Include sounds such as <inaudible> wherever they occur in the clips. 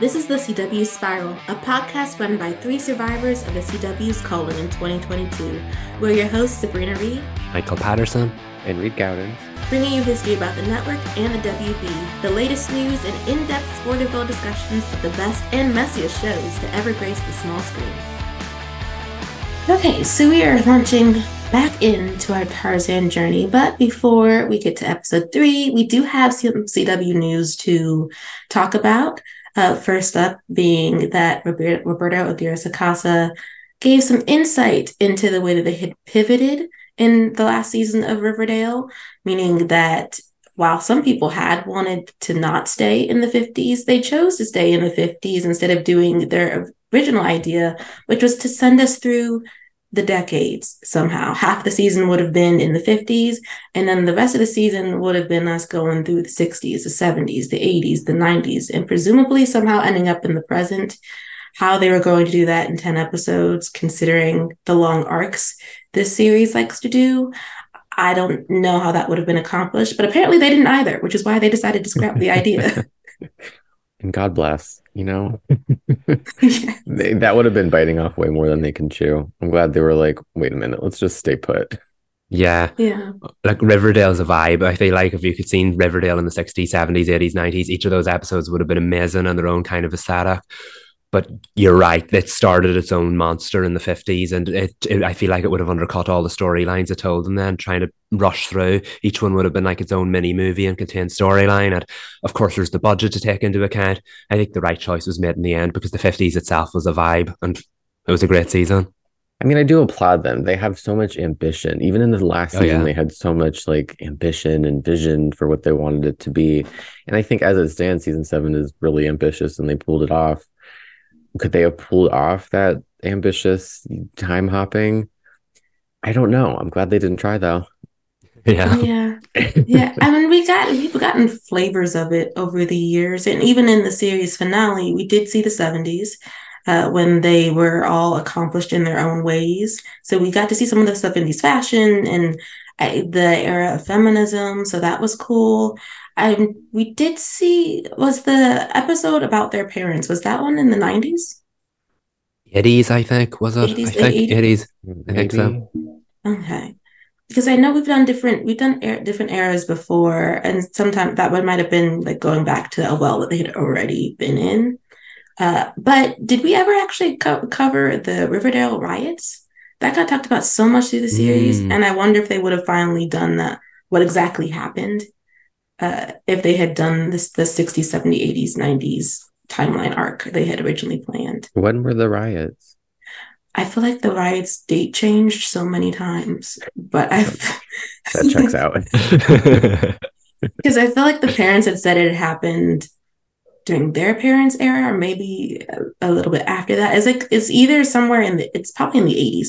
This is the CW Spiral, a podcast run by three survivors of the CW's calling in 2022. We're your hosts, Sabrina Reed, Michael Patterson, and Reed Gauden, bringing you history about the network and the WB, the latest news and in-depth Sporterville discussions of the best and messiest shows to ever grace the small screen. Okay, so we are launching back into our Tarzan journey. But before we get to episode three, we do have some CW news to talk about. Uh, first up, being that Roberto Aguirre gave some insight into the way that they had pivoted in the last season of Riverdale, meaning that while some people had wanted to not stay in the 50s, they chose to stay in the 50s instead of doing their original idea, which was to send us through the decades somehow. Half the season would have been in the 50s, and then the rest of the season would have been us going through the 60s, the 70s, the 80s, the 90s, and presumably somehow ending up in the present. How they were going to do that in 10 episodes, considering the long arcs this series likes to do, I don't know how that would have been accomplished, but apparently they didn't either, which is why they decided to scrap the idea. <laughs> and God bless, you know, <laughs> they, that would have been biting off way more than they can chew. I'm glad they were like, wait a minute, let's just stay put. Yeah. Yeah. Like Riverdale's a vibe. I feel like if you could see Riverdale in the 60s, 70s, 80s, 90s, each of those episodes would have been amazing on their own kind of aesthetic. But you're right, it started its own monster in the 50s, and it, it I feel like it would have undercut all the storylines it told and then, trying to rush through. Each one would have been like its own mini movie and contained storyline. And of course, there's the budget to take into account. I think the right choice was made in the end because the 50s itself was a vibe and it was a great season. I mean, I do applaud them. They have so much ambition. Even in the last oh, season, yeah. they had so much like ambition and vision for what they wanted it to be. And I think as it stands, season seven is really ambitious and they pulled it off could they have pulled off that ambitious time hopping? I don't know. I'm glad they didn't try though. Yeah. Yeah. Yeah. I mean, we got we've gotten flavors of it over the years. And even in the series finale, we did see the 70s. Uh, when they were all accomplished in their own ways. So we got to see some of the 70s fashion and uh, the era of feminism. So that was cool. I we did see was the episode about their parents. Was that one in the nineties? Eighties, I think, was it? 80s, I think eighties. I think so. Okay. Because I know we've done different we've done er- different eras before, and sometimes that one might have been like going back to a well that they had already been in. Uh, but did we ever actually co- cover the Riverdale riots? That got talked about so much through the series, mm. and I wonder if they would have finally done that. What exactly happened? Uh, if they had done this the 60s 70s 80s 90s timeline arc they had originally planned. When were the riots? I feel like the riots date changed so many times but i that <laughs> checks out. <laughs> Because i feel like the parents had said it had happened during their parents era or maybe a, a little bit after that. It's like it's either somewhere in the it's probably in the 80s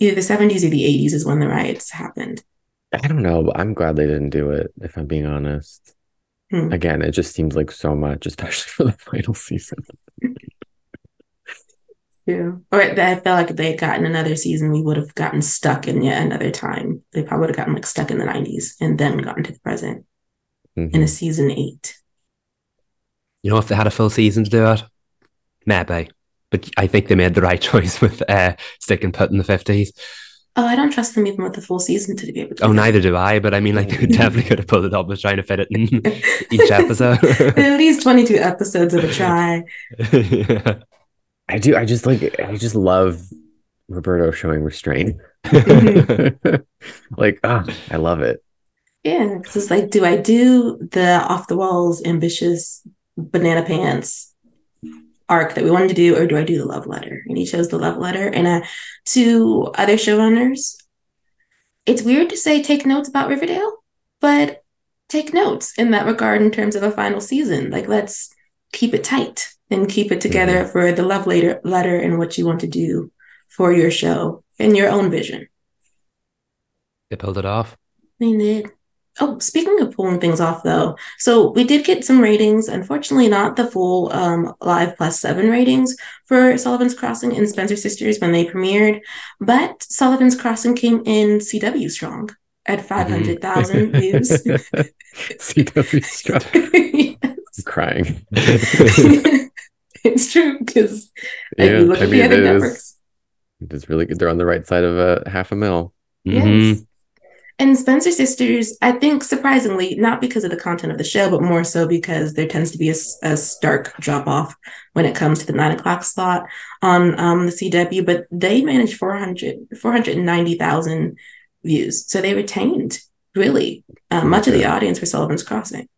either the 70s or the 80s is when the riots happened I don't know. I'm glad they didn't do it, if I'm being honest. Hmm. Again, it just seems like so much, especially <laughs> for the final season. yeah. Or I felt like if they had gotten another season, we would have gotten stuck in yet another time. They probably would have gotten like stuck in the 90s and then gotten to the present mm-hmm. in a season eight. You know, if they had a full season to do it, maybe. But I think they made the right <laughs> choice with uh, sticking put in the 50s. Oh, I don't trust them even with the full season to be able to. Oh, neither do I. But I mean, like, they definitely could have pulled it up with trying to fit it in <laughs> each episode. <laughs> At least twenty-two episodes of a <laughs> try. yeah. I do. I just like. I just love Roberto showing restraint. like, ah, oh, I love it. Yeah, because it's like, do I do the off the walls, ambitious banana pants arc that we wanted to do, or do I do the love letter? And he chose the love letter. And uh, to other showrunners, it's weird to say take notes about Riverdale, but take notes in that regard in terms of a final season. Like, let's keep it tight and keep it together mm-hmm. for the love letter, letter and what you want to do for your show and your own vision. They pulled it off. They did. Oh, speaking of pulling things off though, so we did get some ratings. Unfortunately, not the full um, live plus seven ratings for Sullivan's Crossing and Spencer Sisters when they premiered, but Sullivan's Crossing came in CW strong at mm-hmm. 500,000 mm-hmm. views. <laughs> CW strong. yes. <laughs> I'm crying. <laughs> it's true because like, yeah, you look I at mean, the other networks. it's really good. They're on the right side of a half a mil. Yes. Mm-hmm. And Spencer Sisters, I think surprisingly, not because of the content of the show, but more so because there tends to be a, a stark drop off when it comes to the nine o'clock slot on um, the CW, but they managed 400, 490,000 views. So they retained really uh, much of the audience for Sullivan's Crossing.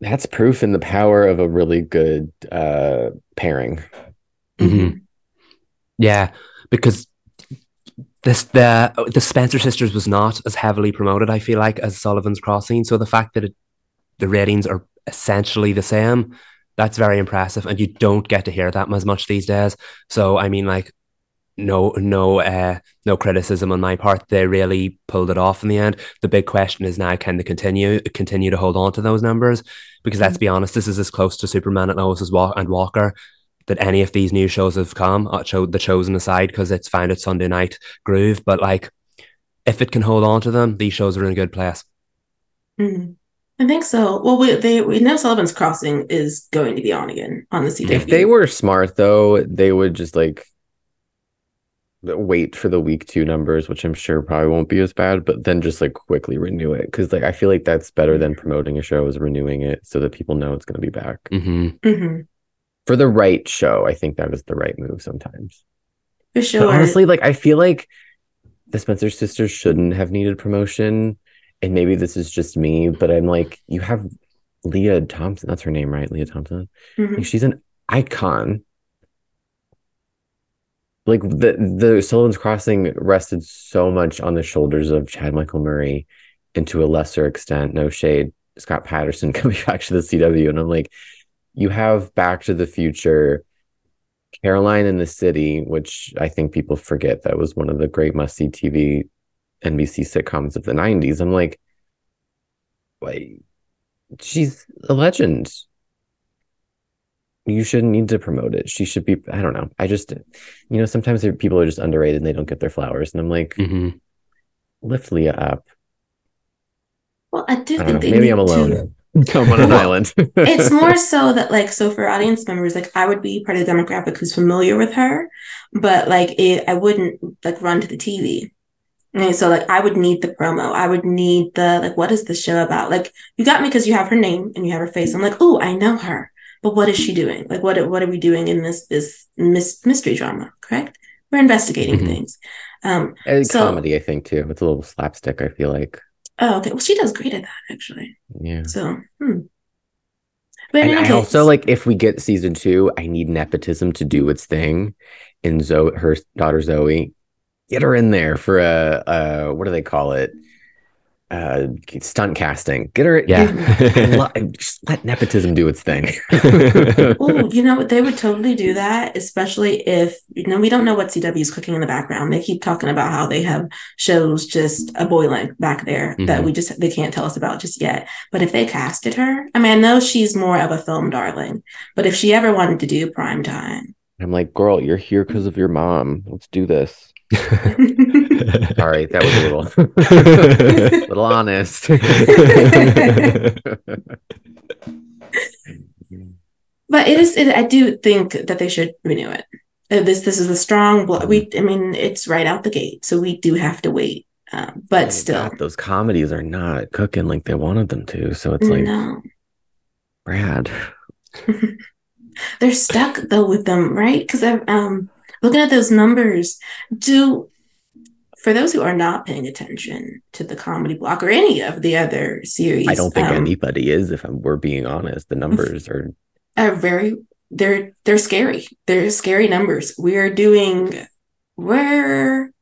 That's proof in the power of a really good uh, pairing. Mm-hmm. Yeah, because this the the Spencer sisters was not as heavily promoted. I feel like as Sullivan's Crossing. So the fact that it, the ratings are essentially the same, that's very impressive, and you don't get to hear that as much these days. So I mean, like, no, no, uh, no criticism on my part. They really pulled it off in the end. The big question is now, can they continue continue to hold on to those numbers? Because let's mm. be honest, this is as close to Superman and Lois and Walker that any of these new shows have come. I showed the chosen aside because it's found its Sunday night groove, but like if it can hold on to them, these shows are in a good place. Mm-hmm. I think so. Well, we they we know Sullivan's Crossing is going to be on again on the CW. If they were smart though, they would just like wait for the week two numbers, which I'm sure probably won't be as bad, but then just like quickly renew it because like I feel like that's better than promoting a show is renewing it so that people know it's going to be back. Mm-hmm. Mm-hmm for the right show, I think that was the right move sometimes. For sure. But honestly, like I feel like the Spencer sisters shouldn't have needed promotion. And maybe this is just me, but I'm like, you have Lea Thompson. That's her name, right? Lea Thompson. Mm-hmm. Like, she's an icon. Like the the Sullivan's Crossing rested so much on the shoulders of Chad Michael Murray, and to a lesser extent, no shade, Scott Patterson <laughs> coming back to the CW. And I'm like, you have Back to the Future, Caroline in the City, which I think people forget that was one of the great must see TV NBC sitcoms of the 90s. I'm like, wait, she's a legend. You shouldn't need to promote it. She should be, I don't know. I just, you know, sometimes people are just underrated and they don't get their flowers. And I'm like, mm-hmm. lift Lea up. Well, I do I think maybe I'm alone. To come on an island. it's <laughs> more so that like so for audience members, like I would be part of the demographic who's familiar with her, but like it, I wouldn't like run to the TV. And so like I would need the promo. I would need the like what is the show about? Like you got me because you have her name and you have her face. I'm like, oh, I know her. But what is she doing? Like what what are we doing in this this mystery drama? Correct? We're investigating mm-hmm. things. Um, and so, comedy, I think too. It's a little slapstick. I feel like. Oh, okay. Well, she does great at that, actually. Yeah. So, hmm. But and I case, also like if we get season two, I need nepotism to do its thing. In Zoe, her daughter Zoe, get her in there for a, a what do they call it? Uh stunt casting. Get her yeah. <laughs> just let nepotism do its thing. <laughs> Oh you know what? they would totally do that especially if you know we don't know what cw is cooking in the background. They keep talking about how they have shows just a boiling back there mm-hmm. that we just they can't tell us about just yet. But if they casted her i mean i know she's more of a film darling but if she ever wanted to do prime time. I'm like girl you're here because of your mom. Let's do this <laughs> Sorry, that was a little, <laughs> little honest. <laughs> but it is. It, I do think that they should renew it. Uh, this this is a strong. We, I mean, it's right out the gate, so we do have to wait. Uh, but oh, still, God, those comedies are not cooking like they wanted them to. So it's like, no. Brad. They're stuck though with them, right? Because I've um looking at those numbers, do for those who are not paying attention to the comedy block or any of the other series, I don't think um, anybody is. If I'm, we're being honest, the numbers are <laughs> are very they're they're scary. They're scary numbers. We are doing we're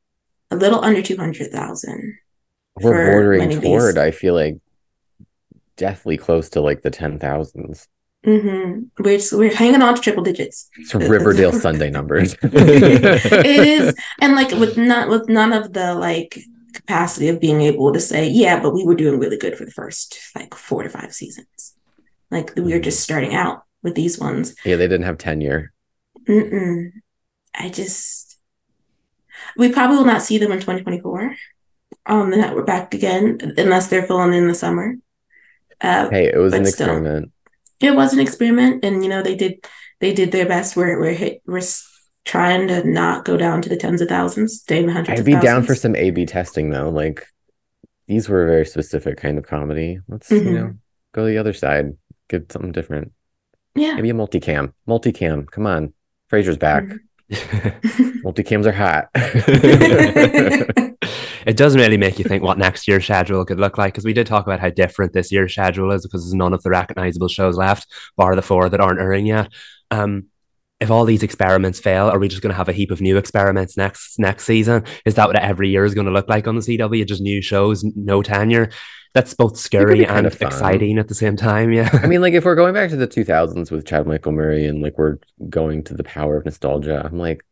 a little under two hundred thousand. We're bordering toward. I feel like definitely close to like the ten thousands. Mm-hmm. We're just, we're hanging on to triple digits. It's Riverdale <laughs> Sunday numbers. <laughs> it is, and like with not with none of the like capacity of being able to say, yeah, but we were doing really good for the first like four to five seasons. Like we were just starting out with these ones. Yeah, they didn't have tenure. Mm-mm. I just we probably will not see them in 2024 on the network back again unless they're filling in the summer. Uh, hey, it was an experiment it was an experiment and you know they did they did their best. We're we're hit, we're trying to not go down to the tens of thousands, stay in the hundreds. I'd be down for some A/B testing though. Like these were a very specific kind of comedy. Let's mm-hmm. you know go the other side, get something different. Yeah, maybe a multicam. Multicam. Come on, Frasier's back. Mm-hmm. <laughs> <laughs> Multicams are hot. <laughs> it doesn't really make you think what next year's schedule could look like because we did talk about how different this year's schedule is because there's none of the recognizable shows left, bar the four that aren't airing yet. Um, if all these experiments fail, are we just going to have a heap of new experiments next next season? Is that what every year is going to look like on the CW? Just new shows, no tenure that's both scary and exciting at the same time. Yeah. I mean, <laughs> like if we're going back to the 2000s with Chad Michael Murray and like we're going to the power of nostalgia, I'm like,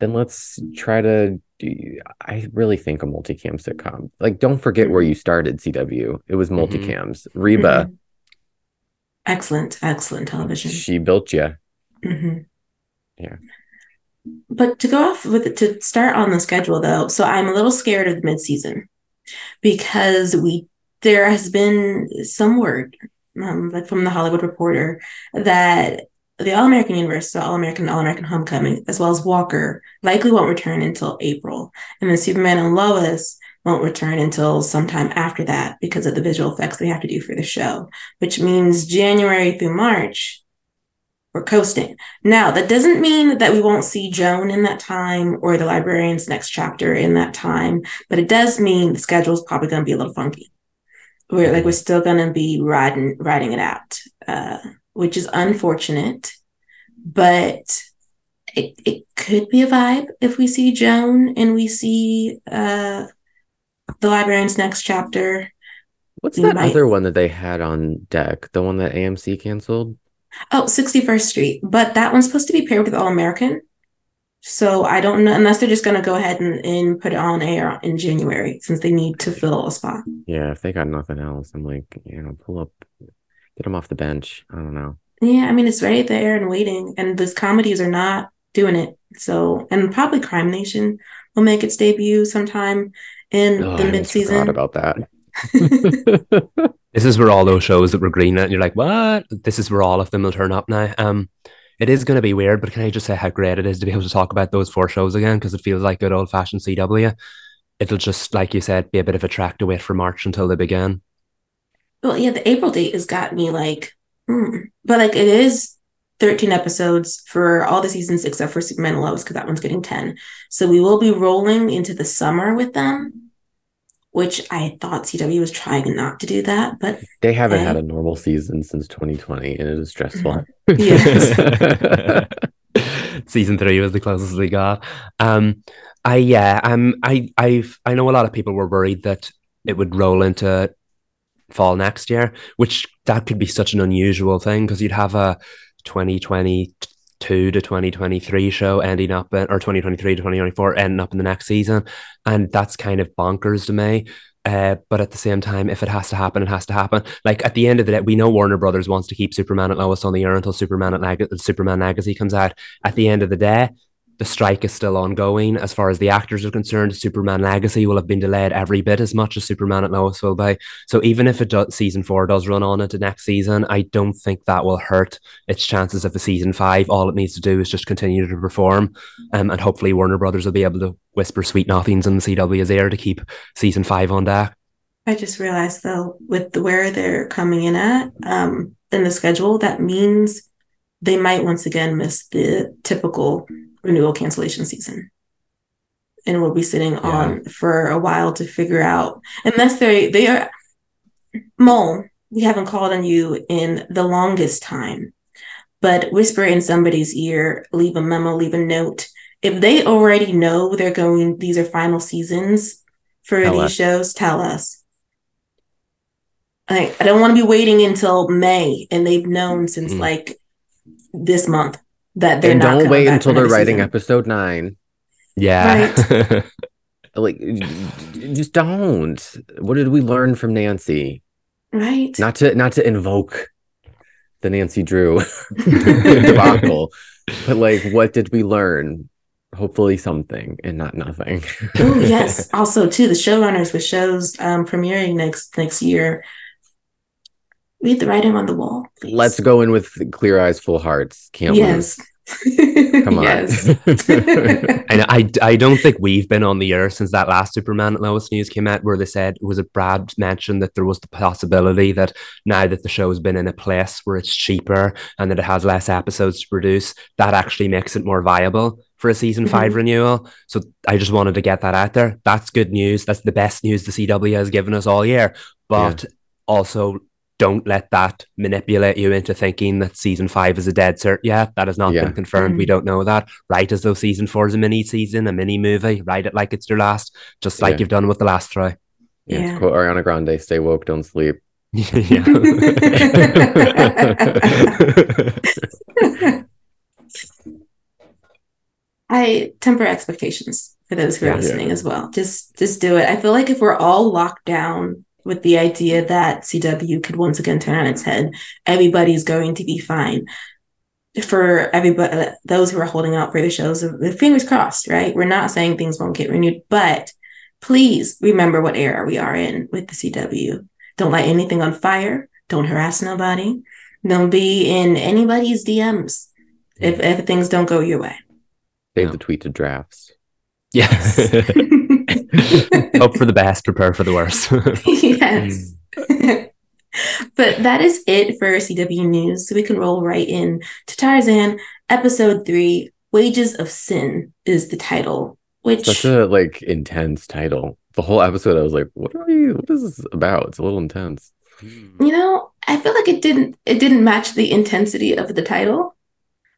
then let's try to. Do, you? I really think a multicam sitcom. Like, don't forget where you started, CW. It was mm-hmm. multicams. Mm-hmm. Reba. Mm-hmm. Excellent, excellent television. She built you. Mm-hmm. Yeah. But to go off with to start on the schedule though, so I'm a little scared of the mid season because we there has been some word, um, like from the Hollywood Reporter, that the All American Universe, so All American, All American Homecoming, as well as Walker, likely won't return until April, and then Superman and Lois won't return until sometime after that because of the visual effects they have to do for the show, which means January through March we're coasting. Now, that doesn't mean that we won't see Joan in that time or the librarian's next chapter in that time, but it does mean the schedule is probably going to be a little funky we're like we're still gonna be riding riding it out, uh, which is unfortunate, but it it could be a vibe if we see Joan and we see uh, the librarian's next chapter. What's that might... other one that they had on deck? The one that AMC canceled? Oh, 61st Street. But that one's supposed to be paired with All American. So I don't know unless they're just going to go ahead and, and put it on air in January since they need to fill a spot. Yeah, if they got nothing else, I'm like, you know, pull up, get them off the bench. I don't know. Yeah, I mean, it's right there and waiting, and those comedies are not doing it. So, and probably Crime Nation will make its debut sometime in oh, the mid season. about that. <laughs> <laughs> this is where all those shows that were green and you're like, what? This is where all of them will turn up now. Um, it is going to be weird, but can I just say how great it is to be able to talk about those four shows again? Because it feels like good old fashioned CW. It'll just, like you said, be a bit of a track to wait for March until they begin. Well, yeah, the April date has got me like, hmm. but like it is 13 episodes for all the seasons except for Superman and Lois because that one's getting 10. So we will be rolling into the summer with them which I thought CW was trying not to do that, but they haven't had a normal season since 2020, and it is stressful. <laughs> yes. <laughs> season three was the closest we got. Um, I yeah, um, I I've I know a lot of people were worried that it would roll into fall next year, which that could be such an unusual thing because you'd have a 2022 to 2023 show ending up in, or 2023 to 2024 ending up in the next season. And that's kind of bonkers to me. Uh, but at the same time, if it has to happen, it has to happen. Like at the end of the day, we know Warner Brothers wants to keep Superman and Lois on the air until Superman at Leg- Superman Legacy comes out. At the end of the day, the strike is still ongoing. As far as the actors are concerned, Superman Legacy will have been delayed every bit as much as Superman and Lois will be. So even if it does, season four does run on into next season, I don't think that will hurt its chances of a season five. All it needs to do is just continue to perform, um, and hopefully Warner Brothers will be able to whisper sweet nothings in the CW's ear to keep season five on deck. I just realized though, with where they're coming in at um, in the schedule, that means they might once again miss the typical renewal cancellation season and we'll be sitting yeah. on for a while to figure out unless they they are mole we haven't called on you in the longest time but whisper in somebody's ear leave a memo leave a note if they already know they're going these are final seasons for tell these us. shows tell us I, I don't want to be waiting until may and they've known since mm. like this month that they're and not don't wait until they're writing season. episode nine. Yeah. Right. <laughs> like just don't. What did we learn from Nancy? Right. Not to not to invoke the Nancy Drew <laughs> debacle, but like what did we learn? Hopefully something and not nothing. oh <laughs> yes. Also too, the showrunners with shows um premiering next next year read the writing on the wall. Please. Let's go in with clear eyes, full hearts. Can't yes. <laughs> Come on. Yes. <laughs> <laughs> and I, I don't think we've been on the air since that last Superman and Lois news came out where they said, was it Brad mentioned that there was the possibility that now that the show has been in a place where it's cheaper and that it has less episodes to produce, that actually makes it more viable for a season mm-hmm. five renewal. So I just wanted to get that out there. That's good news. That's the best news the CW has given us all year. But yeah. also don't let that manipulate you into thinking that season five is a dead cert yet. That has not yeah. been confirmed. Mm-hmm. We don't know that. Write as though season four is a mini season, a mini movie. Write it like it's your last, just like yeah. you've done with the last try. Yeah, yeah. quote Ariana Grande, stay woke, don't sleep. <laughs> yeah. <laughs> I temper expectations for those who are listening as well. Just just do it. I feel like if we're all locked down with the idea that CW could once again turn on its head, everybody's going to be fine. For everybody, those who are holding out for the shows, the fingers crossed, right? We're not saying things won't get renewed, but please remember what era we are in with the CW. Don't light anything on fire. Don't harass nobody. Don't be in anybody's DMs if, if things don't go your way. Save the tweet to drafts. Yes. <laughs> <laughs> <laughs> Hope for the best, prepare for the worst. <laughs> yes. Mm. <laughs> but that is it for CW News. So we can roll right in to Tarzan, episode three, Wages of Sin is the title. Which such a like intense title. The whole episode, I was like, what are you what is this about? It's a little intense. You know, I feel like it didn't it didn't match the intensity of the title,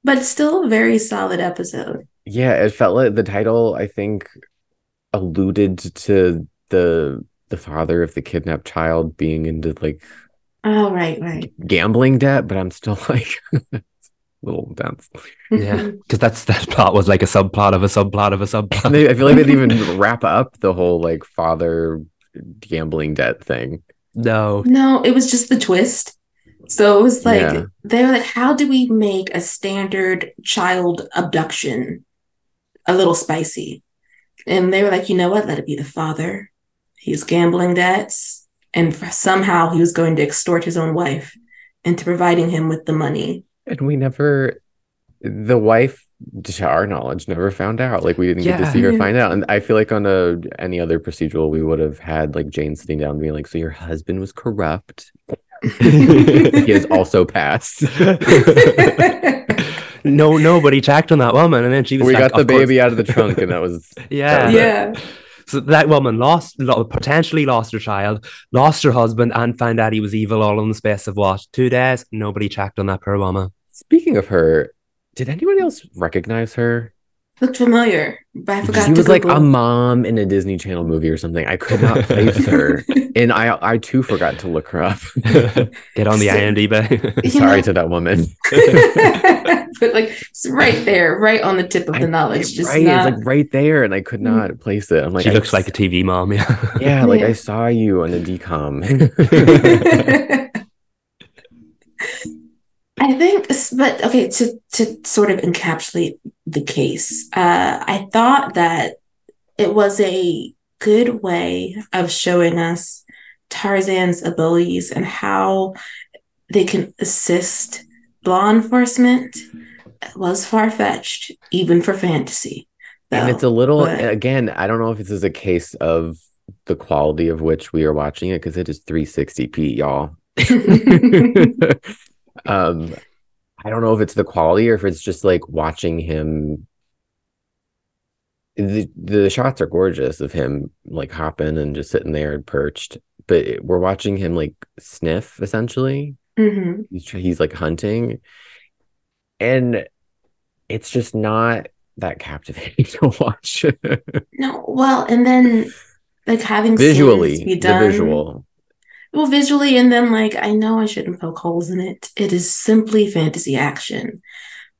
but still a very solid episode. Yeah, it felt like the title, I think, alluded to the the father of the kidnapped child being into like oh right right. gambling debt but i'm still <laughs> like a little intense yeah <laughs> because that's that plot was like a subplot of a subplot of a subplot. they, i feel like they didn't even <laughs> wrap up the whole like father gambling debt thing. No. No it was just the twist. So it was like yeah. they were like how do we make a standard child abduction a little spicy and they were like, you know what? Let it be the father. He's gambling debts. And somehow he was going to extort his own wife into providing him with the money. And we never, the wife, to our knowledge, never found out. Like we didn't yeah. get to see her find out. And I feel like on a any other procedural, we would have had like Jane sitting down being like, "So your husband was corrupt. <laughs> he has also passed." <laughs> <laughs> no nobody checked on that woman and then she was we like, got the baby course. out of the trunk and that was <laughs> yeah. that was yeah. So that woman lost potentially lost her child lost her husband and found out he was evil all in the space of what two days? Nobody checked on that poor woman. Speaking of her did anybody else recognize her looked familiar, but I forgot. She was Google. like a mom in a Disney Channel movie or something. I could not place <laughs> her, and I I too forgot to look her up. <laughs> Get on the IMDb. <laughs> Sorry know? to that woman. but like it's right there, right on the tip of the knowledge. I, just right, not... it's like right there, and I could mm. not place it. I'm like, she looks like a TV mom. Yeah, yeah, like yeah. I saw you on the DCOM. I think, but okay, to to sort of encapsulate the case, uh, I thought that it was a good way of showing us Tarzan's abilities and how they can assist law enforcement It was far fetched, even for fantasy. Though. And it's a little, but... again, I don't know if this is a case of the quality of which we are watching it because it is 360p, y'all. <laughs> <laughs> um i don't know if it's the quality or if it's just like watching him the the shots are gorgeous of him like hopping and just sitting there and perched but we're watching him like sniff essentially. Mm-hmm. he's he's like hunting. And it's just not that captivating <laughs> to watch. No well and then like having visually the visual well visually and then like i know i shouldn't poke holes in it. It is simply fantasy action.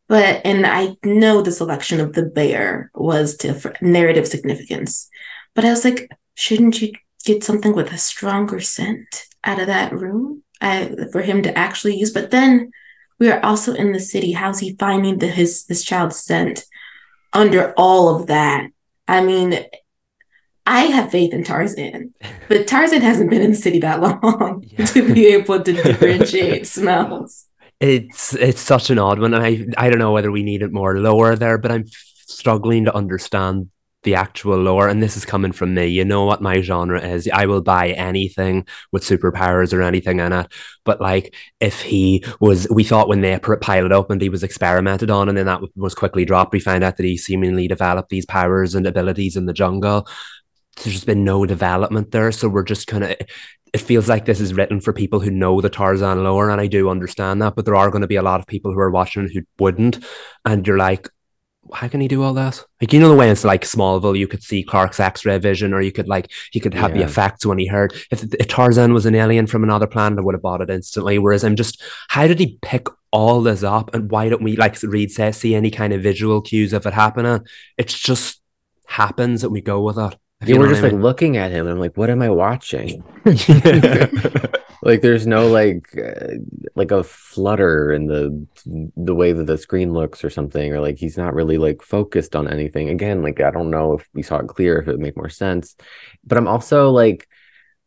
But and i know the selection of the bear was to narrative significance. But i was like shouldn't you get something with a stronger scent out of that room? I, for him to actually use. But then we are also in the city. How's he finding the his this child's scent under all of that? I mean I have faith in Tarzan, but Tarzan hasn't been in the city that long <laughs> yeah. to be able to differentiate <laughs> smells. It's it's such an odd one, and I I don't know whether we need it more lower there, but I'm struggling to understand the actual lore and this is coming from me. You know what my genre is. I will buy anything with superpowers or anything in it but like if he was we thought when they pilot opened he was experimented on and then that was quickly dropped. We found out that he seemingly developed these powers and abilities in the jungle there's just been no development there so we're just kind of it feels like this is written for people who know the Tarzan lore, and I do understand that, but there are going to be a lot of people who are watching who wouldn't, and you're like, how can he do all that? Like you know the way it's like Smallville, you could see Clark's X-ray vision, or you could like he could have yeah. the effects when he heard. If, if Tarzan was an alien from another planet, I would have bought it instantly. Whereas I'm just, how did he pick all this up, and why don't we like Reed says see any kind of visual cues of it happening? It's just happens and we go with it. Yeah, we're just like looking at him. I'm like, what am I watching? <laughs> <laughs> like there's no like uh, like a flutter in the the way that the screen looks or something or like he's not really like focused on anything again like i don't know if we saw it clear if it would make more sense but i'm also like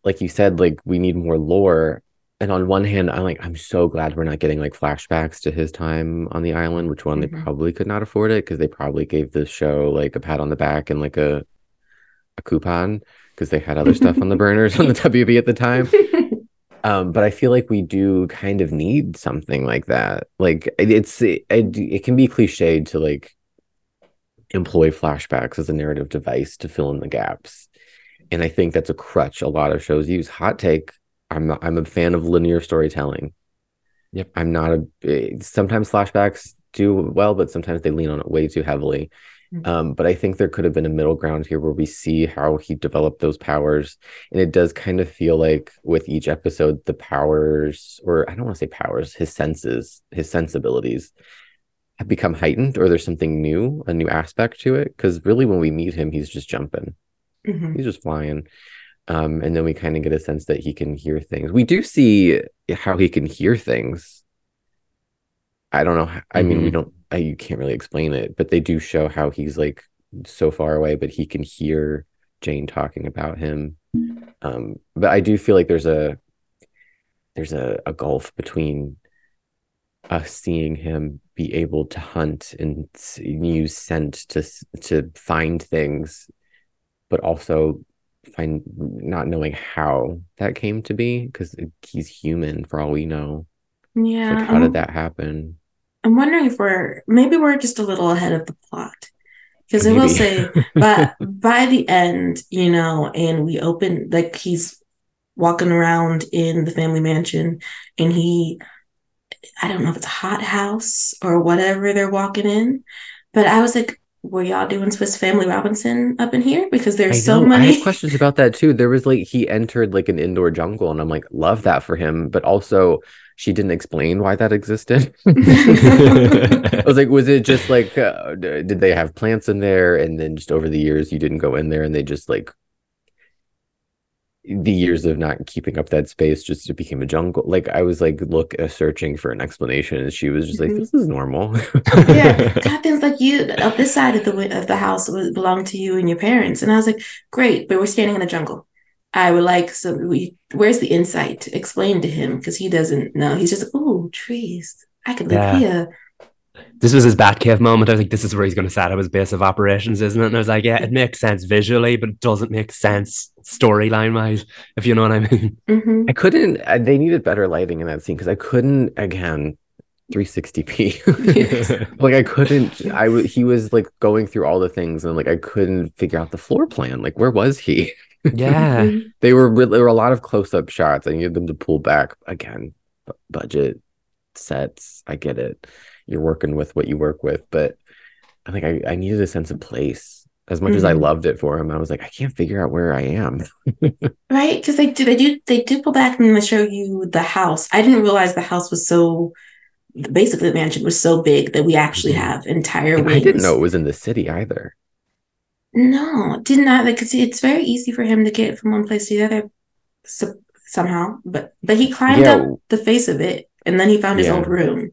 like you said like we need more lore and on one hand i'm like i'm so glad we're not getting like flashbacks to his time on the island which one mm-hmm. they probably could not afford it because they probably gave the show like a pat on the back and like a a coupon because they had other stuff on the burners on the <laughs> WB at the time. <laughs> Um, but I feel like we do kind of need something like that. Like it's it, it can be cliched to like employ flashbacks as a narrative device to fill in the gaps, and I think that's a crutch a lot of shows use. Hot take: I'm not, I'm a fan of linear storytelling. Yep, I'm not a. Eh, sometimes flashbacks do well, but sometimes they lean on it way too heavily. Mm-hmm. Um, but I think there could have been a middle ground here where we see how he developed those powers. And it does kind of feel like with each episode, the powers, or I don't want to say powers, his senses, his sensibilities have become heightened, or there's something new, a new aspect to it. Because really, when we meet him, he's just jumping, mm-hmm. he's just flying. Um, and then we kind of get a sense that he can hear things. We do see how he can hear things. I don't know. I mm-hmm. mean, we mm-hmm. don't I, you can't really explain it, but they do show how he's like so far away, but he can hear Jane talking about him. Um, but I do feel like there's a there's a, a gulf between us seeing him be able to hunt and use scent to to find things, but also find not knowing how that came to be because he's human for all we know. Yeah. Like, how did that happen? I'm wondering if we're maybe we're just a little ahead of the plot. Because I will say, <laughs> but by the end, you know, and we open like he's walking around in the family mansion and he I don't know if it's a hot house or whatever they're walking in. But I was like, were y'all doing Swiss Family Robinson up in here? Because there's so many. I have questions about that too. There was like he entered like an indoor jungle, and I'm like, love that for him. But also, she didn't explain why that existed. <laughs> <laughs> I was like, was it just like, uh, did they have plants in there? And then just over the years, you didn't go in there and they just like, the years of not keeping up that space just it became a jungle like i was like look uh, searching for an explanation and she was just like mm-hmm. this is normal <laughs> yeah captain's like you up this side of the of the house belonged to you and your parents and i was like great but we're standing in a jungle I would like some. We, where's the insight? Explain to him because he doesn't know. He's just, oh, trees. I could live yeah. here. This was his Batcave moment. I was like, this is where he's going to set up his base of operations, isn't it? And I was like, yeah, it makes sense visually, but it doesn't make sense storyline wise, if you know what I mean. Mm-hmm. I couldn't, uh, they needed better lighting in that scene because I couldn't, again, 360p. <laughs> like I couldn't, I w- he was like going through all the things and like I couldn't figure out the floor plan. Like, where was he? <laughs> Yeah, they were really, there were a lot of close up shots. I needed them to pull back again. B- budget sets, I get it. You're working with what you work with, but I think I, I needed a sense of place. As much mm-hmm. as I mm-hmm. loved it for him, I was like, I can't figure out where I am. <laughs> right? Because they do, they do, they do pull back and they show you the house. I didn't realize the house was so basically the mansion was so big that we actually mm-hmm. have entire wings. I didn't know it was in the city either. No, did not. Like, see, it's very easy for him to get from one place to the other, so, somehow. But but he climbed yeah. up the face of it, and then he found his yeah. old room,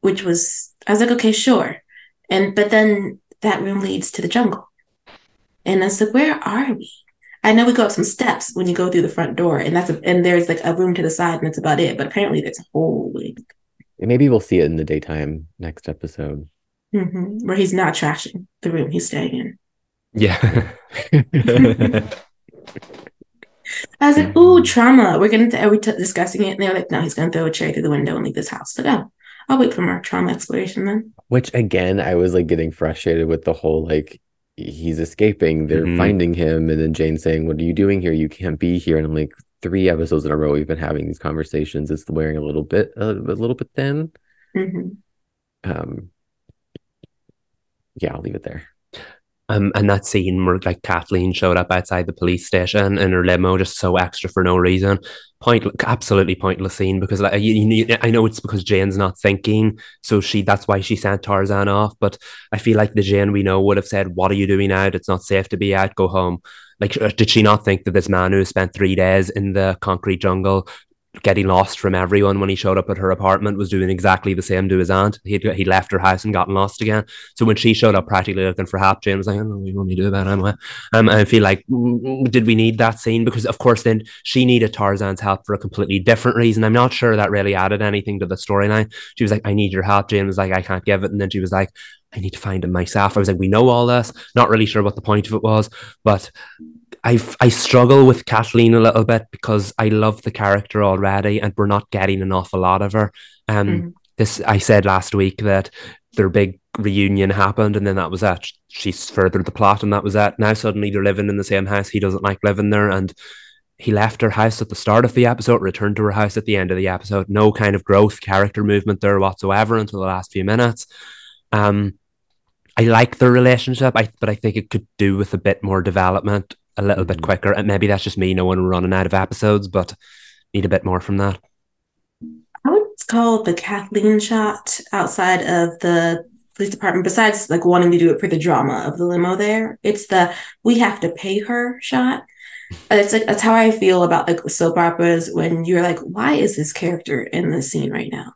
which was. I was like, okay, sure, and but then that room leads to the jungle. And I said, Where are we? I know we go up some steps when you go through the front door, and that's a, and there's like a room to the side, and that's about it. But apparently, there's a whole wing. Maybe we'll see it in the daytime next episode, mm-hmm. where he's not trashing the room he's staying in. Yeah. <laughs> I was like, "Ooh, trauma. We're gonna are we t- discussing it?" And they're like, "No, he's gonna throw a chair through the window and leave this house." Like, oh, I'll wait for more trauma exploration then. Which again, I was like getting frustrated with the whole like he's escaping, they're mm-hmm. finding him, and then Jane saying, "What are you doing here? You can't be here." And I'm like, three episodes in a row we've been having these conversations. It's wearing a little bit a, a little bit thin. Mm-hmm. Um, yeah, I'll leave it there. Um, and that scene where like Kathleen showed up outside the police station in her limo, just so extra for no reason. Point, absolutely pointless scene because like you, you, I know it's because Jane's not thinking, so she that's why she sent Tarzan off. But I feel like the Jane we know would have said, "What are you doing out? It's not safe to be out. Go home." Like, uh, did she not think that this man who spent three days in the concrete jungle getting lost from everyone when he showed up at her apartment was doing exactly the same to his aunt. He he left her house and gotten lost again. So when she showed up practically looking for help, Jane was like, "I don't know what you want me to do about it." Anyway. Um, I feel like did we need that scene because of course then she needed Tarzan's help for a completely different reason. I'm not sure that really added anything to the storyline. She was like, "I need your help." Jane was like, "I can't give it," and then she was like. I need to find him myself. I was like, we know all this. Not really sure what the point of it was, but I I struggle with Kathleen a little bit because I love the character already, and we're not getting an awful lot of her. Um, mm-hmm. this I said last week that their big reunion happened, and then that was it. She's furthered the plot, and that was it. Now suddenly they're living in the same house. He doesn't like living there, and he left her house at the start of the episode, returned to her house at the end of the episode. No kind of growth, character movement there whatsoever until the last few minutes. Um, I like their relationship, I, but I think it could do with a bit more development a little bit mm-hmm. quicker. And maybe that's just me knowing we're running out of episodes, but need a bit more from that. I would call the Kathleen shot outside of the police department, besides like wanting to do it for the drama of the limo there, it's the we have to pay her shot. It's like that's how I feel about like soap operas when you're like, why is this character in the scene right now?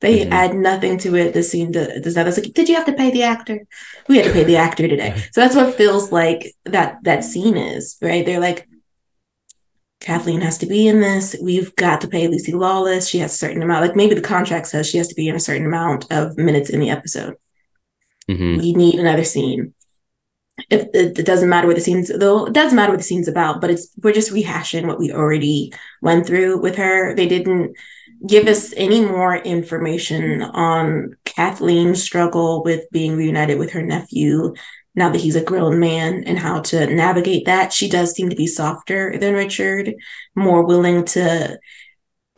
They mm-hmm. add nothing to it. The scene does that. It's like, did you have to pay the actor? We had to pay the actor today. So that's what feels like that that scene is, right? They're like, Kathleen has to be in this. We've got to pay Lucy Lawless. She has a certain amount. Like maybe the contract says she has to be in a certain amount of minutes in the episode. Mm-hmm. We need another scene. If it, it, doesn't matter what the scenes, though, it does matter what the scene's about. But it's we're just rehashing what we already went through with her. They didn't give us any more information on Kathleen's struggle with being reunited with her nephew now that he's a grown man and how to navigate that. She does seem to be softer than Richard, more willing to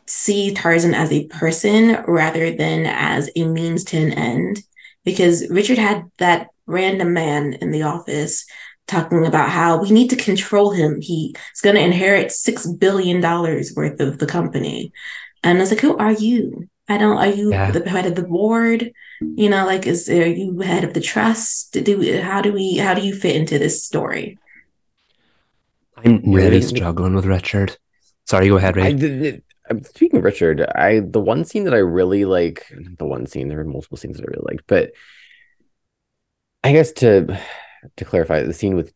see Tarzan as a person rather than as a means to an end. Because Richard had that random man in the office talking about how we need to control him. He's going to inherit $6 billion worth of the company. And I was like, who are you? I don't, are you yeah. the head of the board? You know, like, is there, you head of the trust? Do we, how do we, how do you fit into this story? I'm really struggling with Richard. Sorry, go ahead, Ray. Speaking of Richard, I the one scene that I really like, the one scene, there were multiple scenes that I really liked, but I guess to to clarify, the scene with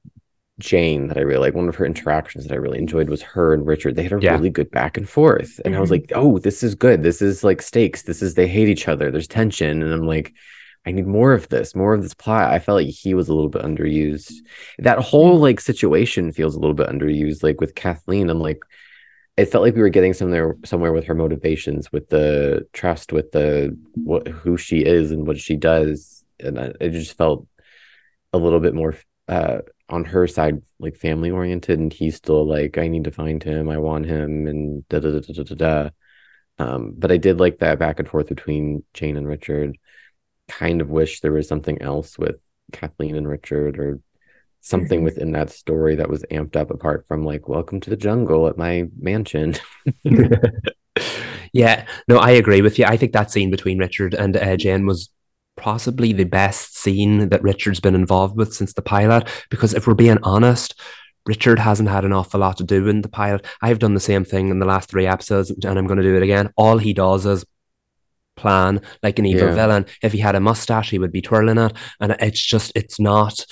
Jane that I really like. One of her interactions that I really enjoyed was her and Richard. They had a yeah. really good back and forth. And mm-hmm. I was mm-hmm. like, oh, this is good. This is like stakes. This is they hate each other. There's tension. And I'm like, I need more of this, more of this plot. I felt like he was a little bit underused. That whole mm-hmm. like situation feels a little bit underused. Like with Kathleen, I'm like, it felt like we were getting somewhere somewhere with her motivations, with the trust, with the what who she is and what she does. And I, it just felt a little bit more uh on her side like family oriented and he's still like i need to find him. I want him and da da da da da da um but i did like that back and forth between jane and richard. Kind of wish there was something else with kathleen and richard or something mm-hmm. within that story that was amped up apart from like welcome to the jungle at my mansion. <laughs> Yeah. No i agree with you. I think that scene between richard and uh, jane was possibly the best scene that Richard's been involved with since the pilot. Because if we're being honest, Richard hasn't had an awful lot to do in the pilot. I've done the same thing in the last three episodes, and I'm going to do it again. All he does is plan like an evil yeah. villain. If he had a mustache, he would be twirling it, and it's just it's not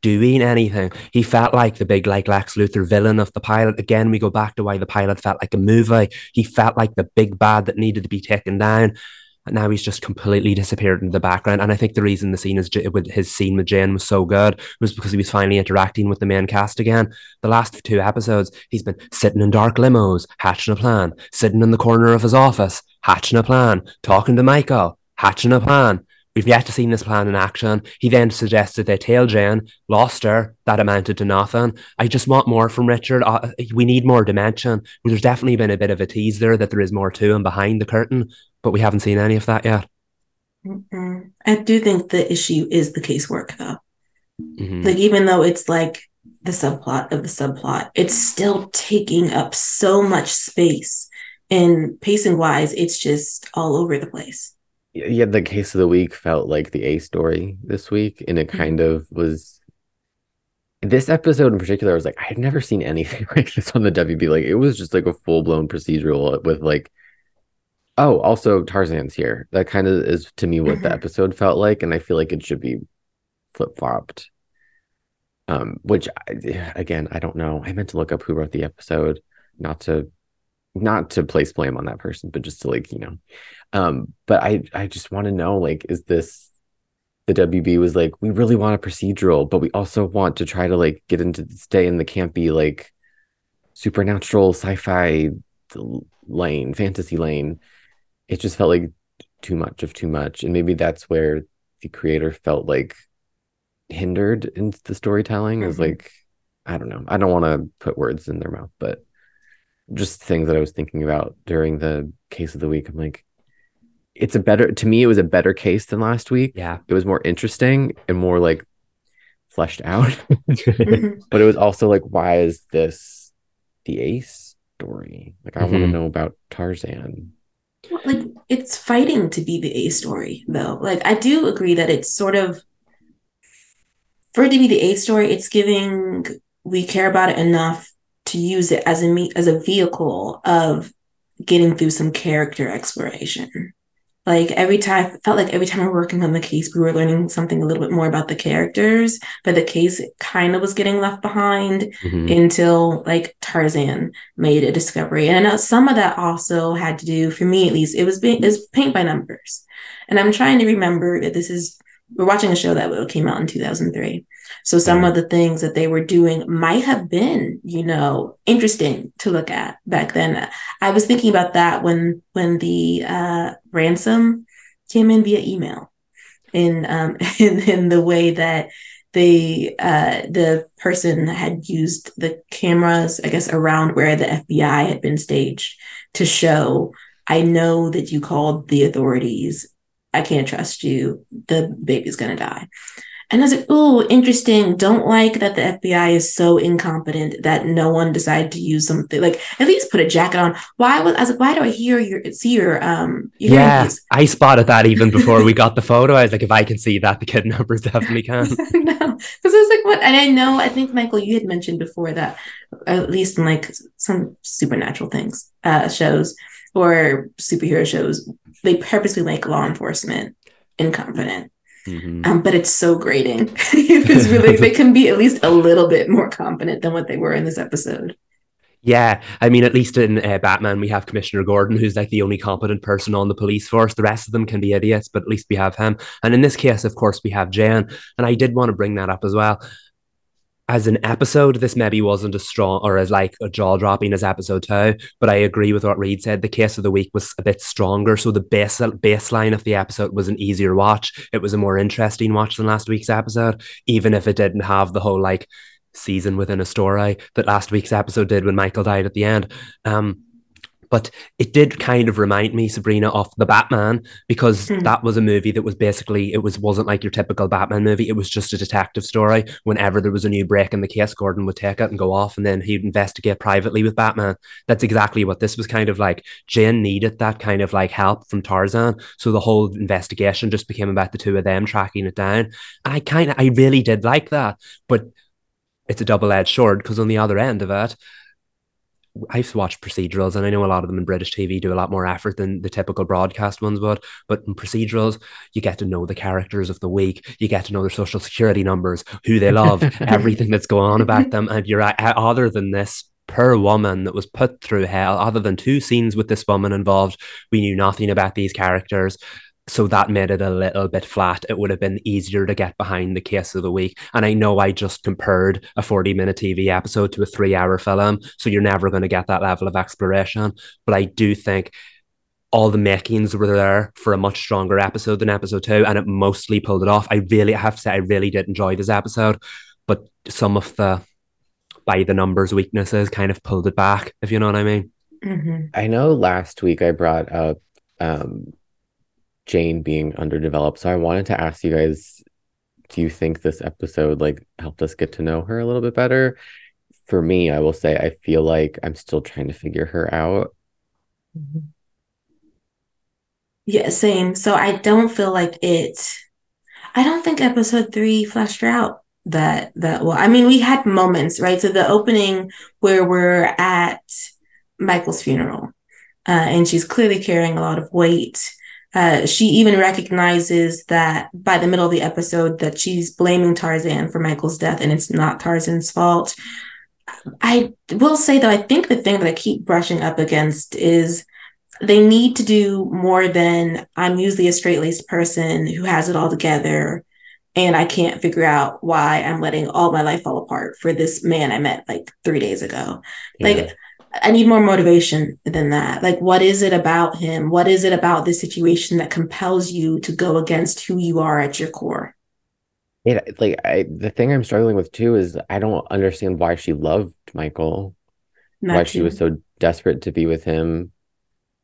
doing anything. He felt like the big, like Lex Luthor villain of the pilot. Again, we go back to why the pilot felt like a movie. He felt like the big bad that needed to be taken down. And now he's just completely disappeared into the background. And I think the reason the scene is with his scene with Jane was so good was because he was finally interacting with the main cast again. The last two episodes, he's been sitting in dark limos, hatching a plan, sitting in the corner of his office, hatching a plan, talking to Michael, hatching a plan. We've yet to see this plan in action. He then suggested they tail Jane, lost her. That amounted to nothing. I just want more from Richard. Uh, we need more dimension. There's definitely been a bit of a tease there that there is more to him behind the curtain, but we haven't seen any of that yet. Mm-mm. I do think the issue is the casework, though. Mm-hmm. Like, even though it's like the subplot of the subplot, it's still taking up so much space. And pacing wise, it's just all over the place yeah, the case of the week felt like the A story this week, and it mm-hmm. kind of was. This episode in particular, I was like, I had never seen anything <laughs> like this on the WB. Like, it was just like a full blown procedural with like, oh, also Tarzan's here. That kind of is to me what mm-hmm. the episode felt like, and I feel like it should be flip flopped. Um, which I, again, I don't know. I meant to look up who wrote the episode, not to not to place blame on that person, but just to like, you know. Um, but I I just want to know, like, is this the WB was like, we really want a procedural, but we also want to try to like get into the stay in the campy, like supernatural sci-fi lane, fantasy lane. It just felt like too much of too much. And maybe that's where the creator felt like hindered in the storytelling mm-hmm. is like, I don't know. I don't want to put words in their mouth, but just things that I was thinking about during the case of the week. I'm like, it's a better to me. It was a better case than last week. Yeah, it was more interesting and more like fleshed out. <laughs> <laughs> But it was also like, why is this the Ace story? Like, I mm-hmm. want to know about Tarzan. Like, it's fighting to be the A story, though. Like, I do agree that it's sort of for it to be the A story. It's giving we care about it enough to use it as a me as a vehicle of getting through some character exploration. Like every time, felt like every time we were working on the case, we were learning something a little bit more about the characters, but the case kind of was getting left behind mm-hmm. until like Tarzan made a discovery. And I know some of that also had to do, for me at least, it was being, is paint by numbers. And I'm trying to remember that this is, we're watching a show that came out in 2003. So some of the things that they were doing might have been, you know, interesting to look at back then. I was thinking about that when when the uh, ransom came in via email, in um, <laughs> in, in the way that they uh, the person had used the cameras, I guess, around where the FBI had been staged to show. I know that you called the authorities. I can't trust you. The baby's gonna die. And I was like, oh, interesting. Don't like that the FBI is so incompetent that no one decided to use something like at least put a jacket on. Why was I was like, why do I hear your see your um your Yeah, I spotted that even <laughs> before we got the photo. I was like, if I can see that, the kidnappers <laughs> definitely <laughs> can. no, because I was like, what? And I know, I think Michael, you had mentioned before that at least in like some supernatural things, uh shows or superhero shows, they purposely make law enforcement incompetent Mm-hmm. Um, but it's so grating. <laughs> it's really they can be at least a little bit more competent than what they were in this episode. Yeah, I mean, at least in uh, Batman, we have Commissioner Gordon, who's like the only competent person on the police force. The rest of them can be idiots, but at least we have him. And in this case, of course, we have Jane. And I did want to bring that up as well as an episode, this maybe wasn't as strong or as like a jaw dropping as episode two. But I agree with what Reed said. The case of the week was a bit stronger, so the base baseline of the episode was an easier watch. It was a more interesting watch than last week's episode, even if it didn't have the whole like season within a story that last week's episode did when Michael died at the end. Um, but it did kind of remind me, Sabrina, of the Batman because mm. that was a movie that was basically it was wasn't like your typical Batman movie. It was just a detective story. Whenever there was a new break in the case, Gordon would take it and go off, and then he'd investigate privately with Batman. That's exactly what this was kind of like. Jane needed that kind of like help from Tarzan, so the whole investigation just became about the two of them tracking it down. And I kind of, I really did like that, but it's a double edged sword because on the other end of it I've watched procedurals, and I know a lot of them in British TV do a lot more effort than the typical broadcast ones would. But in procedurals, you get to know the characters of the week, you get to know their social security numbers, who they love, <laughs> everything that's going on about them. And you're other than this per woman that was put through hell, other than two scenes with this woman involved, we knew nothing about these characters so that made it a little bit flat. It would have been easier to get behind the case of the week. And I know I just compared a 40 minute TV episode to a three hour film. So you're never going to get that level of exploration. But I do think all the makings were there for a much stronger episode than episode two. And it mostly pulled it off. I really I have to say, I really did enjoy this episode. But some of the by the numbers weaknesses kind of pulled it back, if you know what I mean. Mm-hmm. I know last week I brought up um, Jane being underdeveloped. So I wanted to ask you guys do you think this episode like helped us get to know her a little bit better? For me, I will say I feel like I'm still trying to figure her out. Yeah, same. So I don't feel like it I don't think episode 3 fleshed her out that that well. I mean, we had moments, right? So the opening where we're at Michael's funeral, uh, and she's clearly carrying a lot of weight uh, she even recognizes that by the middle of the episode that she's blaming Tarzan for Michael's death and it's not Tarzan's fault. I will say though, I think the thing that I keep brushing up against is they need to do more than I'm usually a straight laced person who has it all together and I can't figure out why I'm letting all my life fall apart for this man I met like three days ago. Yeah. Like I need more motivation than that. Like, what is it about him? What is it about this situation that compels you to go against who you are at your core? Yeah, like I, the thing I'm struggling with too is I don't understand why she loved Michael, Not why too. she was so desperate to be with him.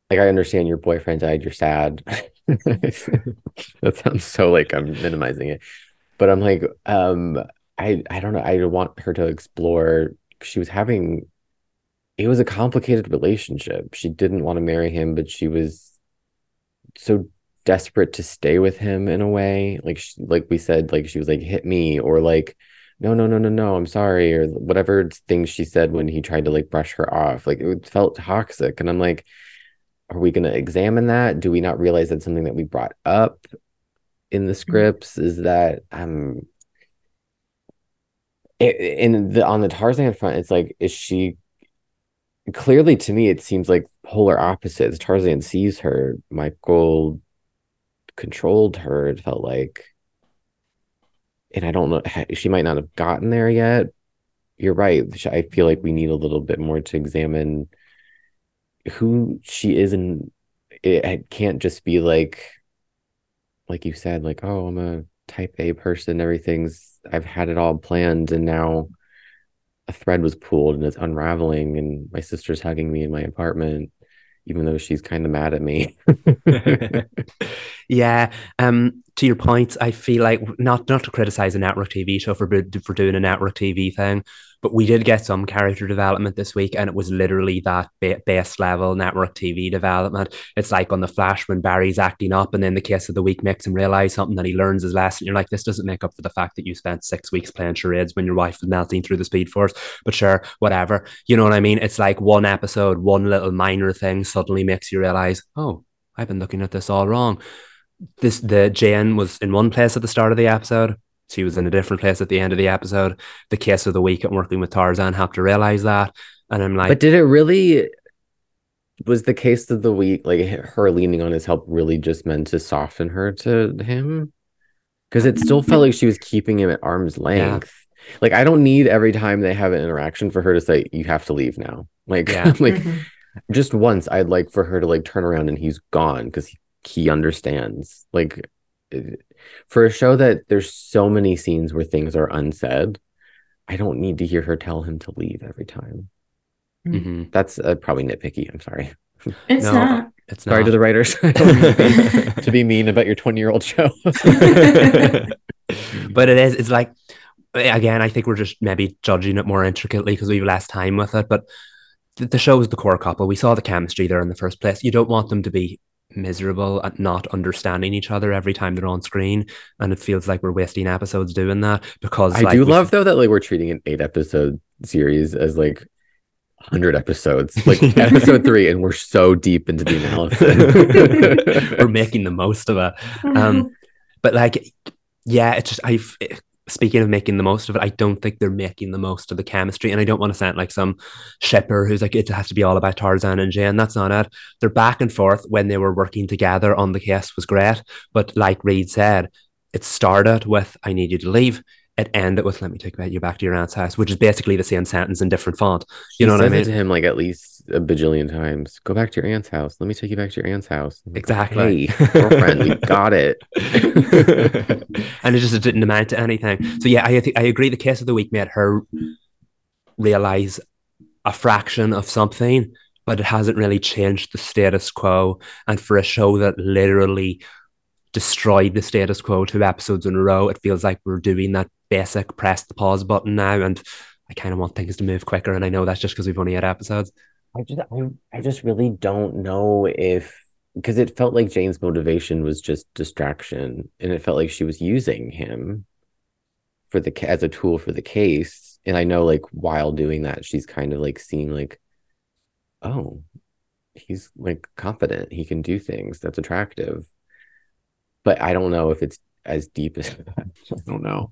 Like, I understand your boyfriend died, you're sad. <laughs> that sounds so like I'm minimizing it, but I'm like, um, I, I don't know. I want her to explore. She was having it was a complicated relationship. She didn't want to marry him, but she was so desperate to stay with him in a way. Like she, like we said, like she was like hit me or like no no no no no I'm sorry or whatever things she said when he tried to like brush her off. Like it felt toxic, and I'm like, are we going to examine that? Do we not realize that's something that we brought up in the mm-hmm. scripts? Is that um. in the on the Tarzan front, it's like, is she clearly to me it seems like polar opposites. Tarzan sees her michael controlled her it felt like. And i don't know she might not have gotten there yet. You're right i feel like we need a little bit more to examine who she is and it can't just be like like you said like oh i'm a type a person everything's i've had it all planned and now a thread was pulled and it's unraveling and my sister's hugging me in my apartment even though she's kind of mad at me. <laughs> Yeah um to your point i feel like not not to criticize a network tv show for for doing a network tv thing but we did get some character development this week, and it was literally that base level network TV development. It's like on the Flash when Barry's acting up, and then the case of the week makes him realize something that he learns his lesson. You're like, this doesn't make up for the fact that you spent six weeks playing charades when your wife was melting through the Speed Force. But sure, whatever. You know what I mean? It's like one episode, one little minor thing suddenly makes you realize, oh, I've been looking at this all wrong. This the Jane was in one place at the start of the episode she was in a different place at the end of the episode. The case of the week at working with Tarzan helped to realize that. And I'm like, but did it really? Was the case of the week like her leaning on his help really just meant to soften her to him? Because it still felt like she was keeping him at arm's length. Yeah. Like I don't need every time they have an interaction for her to say you have to leave now. Like yeah. <laughs> like mm-hmm. just once I'd like for her to like turn around and he's gone because he, he understands. Like for a show that there's so many scenes where things are unsaid, I don't need to hear her tell him to leave every time. Mm-hmm. That's uh, probably nitpicky. I'm sorry. <laughs> It's no, not. It's sorry not. to the writers <laughs> <laughs> to be mean about your 20 year old show. but it is. It's like again. I think we're just maybe judging it more intricately because we have less time with it. But the, the show is the core couple. We saw the chemistry there in the first place. You don't want them to be miserable at not understanding each other every time they're on screen and it feels like we're wasting episodes doing that because i like, do love though that like we're treating an eight episode series as like 100 episodes, like <laughs> episode three, and we're so deep into the analysis. <laughs> we're making the most of it. <laughs> Um, but like, yeah, it's just, I've, speaking of making the most of it, I don't think they're making the most of the chemistry. And I don't want to sound like some shipper who's like, it has to be all about Tarzan and Jane. That's not it. They're back and forth when they were working together on the case was great. But like Reed said, it started with, I need you to leave. It ended with, let me take you back to your aunt's house, which is basically the same sentence in different font. You know what I mean? to him like at least a bajillion times. Go back to your aunt's house. Let me take you back to your aunt's house. exactly. Hey, girlfriend, we got it. <laughs> and it just didn't amount to anything. So yeah, I I agree. The case of the week made her realize a fraction of something, but it hasn't really changed the status quo. And for a show that literally destroyed the status quo two episodes in a row, it feels like we're doing that basic press the pause button now. And I kind of want things to move quicker. And I know that's just because we've only had episodes. I just I, I just really don't know if because it felt like Jane's motivation was just distraction and it felt like she was using him for the as a tool for the case. And I know like while doing that she's kind of like seeing like oh he's like confident. He can do things. That's attractive. But I don't know if it's as deep as that <laughs> I don't know.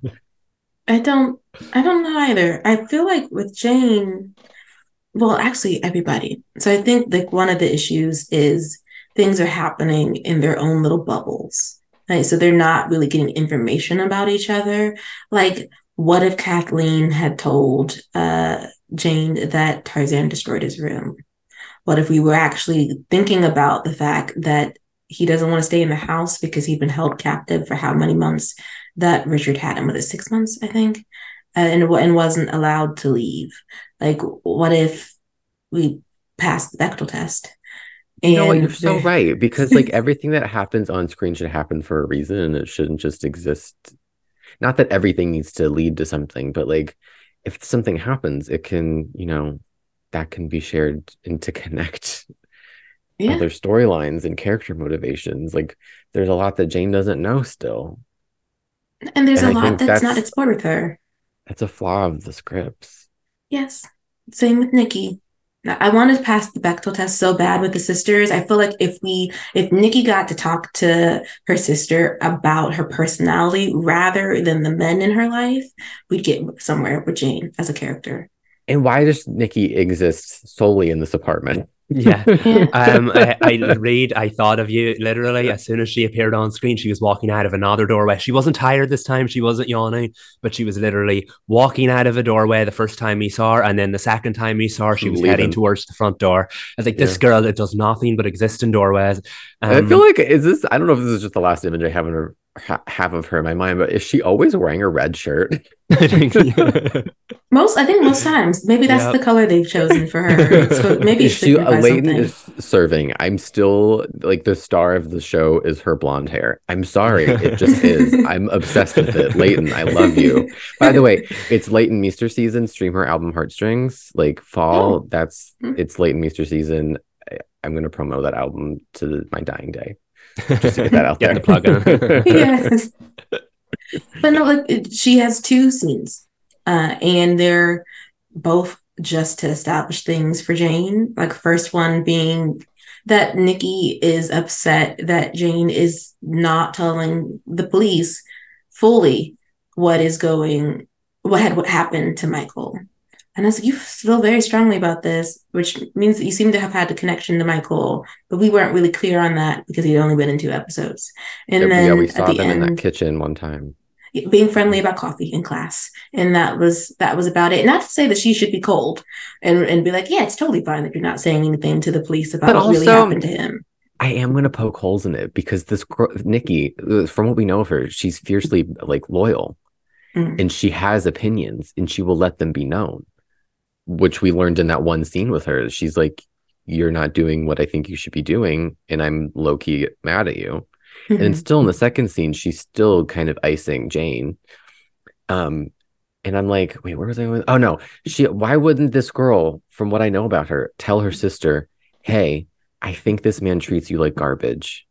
I don't I don't know either. I feel like with Jane well actually everybody. So i think like one of the issues is things are happening in their own little bubbles right? So they're not really getting information about each other. Like what if kathleen had told uh, jane that tarzan destroyed his room? What if we were actually thinking about the fact that he doesn't want to stay in the house because he'd been held captive for how many months that richard had him? With it six months i think and, and wasn't allowed to leave like, what if we passed the Bechdel test? And no, you're so right because like <laughs> everything that happens on screen should happen for a reason, and it shouldn't just exist. Not that everything needs to lead to something, but like if something happens, it can, you know, that can be shared and to connect yeah. other storylines and character motivations. Like there's a lot that Jane doesn't know still. And there's and a I lot that's, that's not explored with her. That's a flaw of the scripts. Yes. Same with Nikki. I wanted to pass the Bechdel test so bad with the sisters. I feel like if we, if Nikki got to talk to her sister about her personality rather than the men in her life, we'd get somewhere with Jane as a character. And why does Nikki exist solely in this apartment? Yeah. <laughs> um, I, I read, I thought of you literally as soon as she appeared on screen. She was walking out of another doorway. She wasn't tired this time. She wasn't yawning, but she was literally walking out of a doorway the first time we saw her. And then the second time we saw her, she was Leaving. heading towards the front door. I was like, this yeah. girl, it does nothing but exist in doorways. Um, I feel like, is this, I don't know if this is just the last image I have in her ha- half of her in my mind, but is she always wearing a red shirt? <laughs> I think <laughs> most. I think most times, maybe that's yep. the color they've chosen for her. So maybe is she, Leighton is serving. I'm still like the star of the show is her blonde hair. I'm sorry, it just is. <laughs> I'm obsessed with it. Leighton, I love you. By the way, it's Leighton Meester season. Stream her album Heartstrings, like fall. Oh. That's mm-hmm. it's Leighton Meester season. I'm going to promote that album to my dying day. Just to get that out get there. the plug in. <laughs> yes. But no, like she has two scenes, uh, and they're both just to establish things for Jane. Like first one being that Nikki is upset that Jane is not telling the police fully what is going, what had what happened to Michael. And I was like, you feel very strongly about this, which means that you seem to have had a connection to Michael, but we weren't really clear on that because he'd only been in two episodes. And yeah, then yeah, we saw the them end, in that kitchen one time. Being friendly about coffee in class. And that was that was about it. Not to say that she should be cold and, and be like, yeah, it's totally fine that you're not saying anything to the police about but what also, really happened to him. I am going to poke holes in it because this Nikki, from what we know of her, she's fiercely like loyal mm. and she has opinions and she will let them be known which we learned in that one scene with her. She's like, You're not doing what I think you should be doing. And I'm low key mad at you. Mm-hmm. And still in the second scene, she's still kind of icing Jane. Um, and I'm like, wait, where was I going? Oh no, she why wouldn't this girl, from what I know about her, tell her sister, Hey, I think this man treats you like garbage.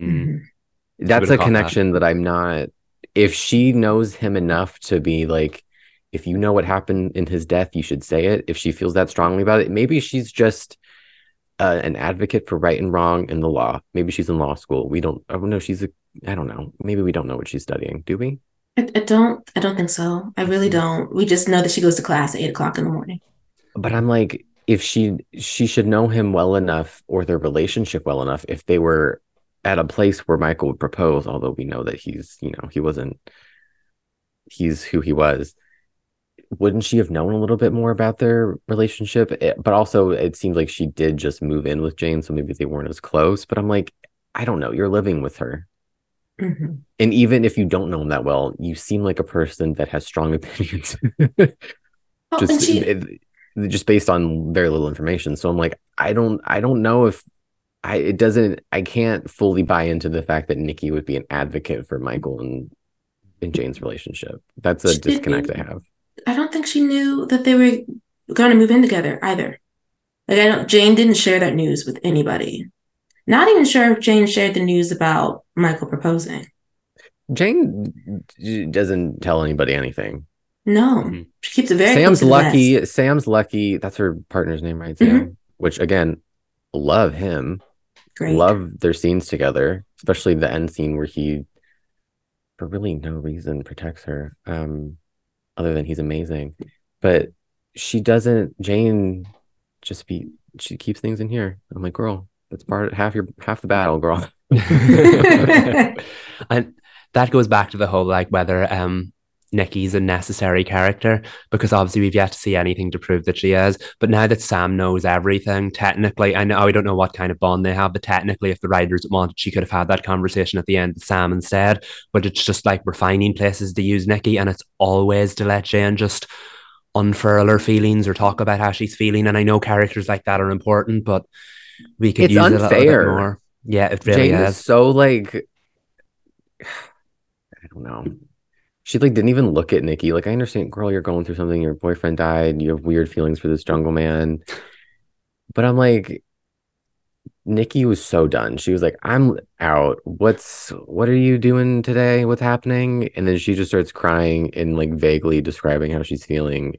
Mm-hmm. That's a connection that. that I'm not if she knows him enough to be like if you know what happened in his death, you should say it. If she feels that strongly about it, maybe she's just uh, an advocate for right and wrong in the law. Maybe she's in law school. We don't. I don't know. She's a. I don't know. Maybe we don't know what she's studying. Do we? I, I don't. I don't think so. I really don't. We just know that she goes to class at eight o'clock in the morning. But I'm like, if she she should know him well enough or their relationship well enough if they were at a place where Michael would propose, although we know that he's, you know, he wasn't he's who he was. Wouldn't she have known a little bit more about their relationship? It, eh, but also, it seemed like she did just move in with Jane, so maybe they weren't as close. But I'm like, I don't know. You're living with her. Mm-hmm. And even if you don't know him that well, you seem like a person that has strong <laughs> opinions. well, just she... it, just based on very little information. So I'm like, I don't I don't know if I it doesn't I can't fully buy into the fact that Nikki would be an advocate for Michael and in Jane's relationship. That's a she disconnect I have. I don't think she knew that they were going to move in together either. Like I don't Jane didn't share that news with anybody. Not even sure if Jane shared the news about Michael proposing. Jane doesn't tell anybody anything. No, mm-hmm. she keeps it very. Sam's lucky. Sam's lucky. That's her partner's name, right? Sam. Mm-hmm. Which again, love him. Great. Love their scenes together, especially the end scene where he, for really no reason, protects her. Um, other than he's amazing, but she doesn't. Jane just be. She keeps things in here. I'm like, girl, that's part of half your half the battle, girl. <laughs> <laughs> and that goes back to the whole like whether um Nikki's a necessary character because obviously we've yet to see anything to prove that she is. But now that Sam knows everything, technically, I know I don't know what kind of bond they have, but technically, if the writers wanted, she could have had that conversation at the end with Sam instead. But it's just like we're finding places to use Nikki, and it's always to let Jane just unfurl her feelings or talk about how she's feeling. And I know characters like that are important, but we could it's use unfair. it a little bit more. Yeah, it really Jane is. is so like <sighs> I don't know she like didn't even look at Nikki. Like, I understand, girl, you're going through something. Your boyfriend died. You have weird feelings for this jungle man. But I'm like, Nikki was so done. She was like, I'm out. What's what are you doing today? What's happening? And then she just starts crying and like vaguely describing how she's feeling.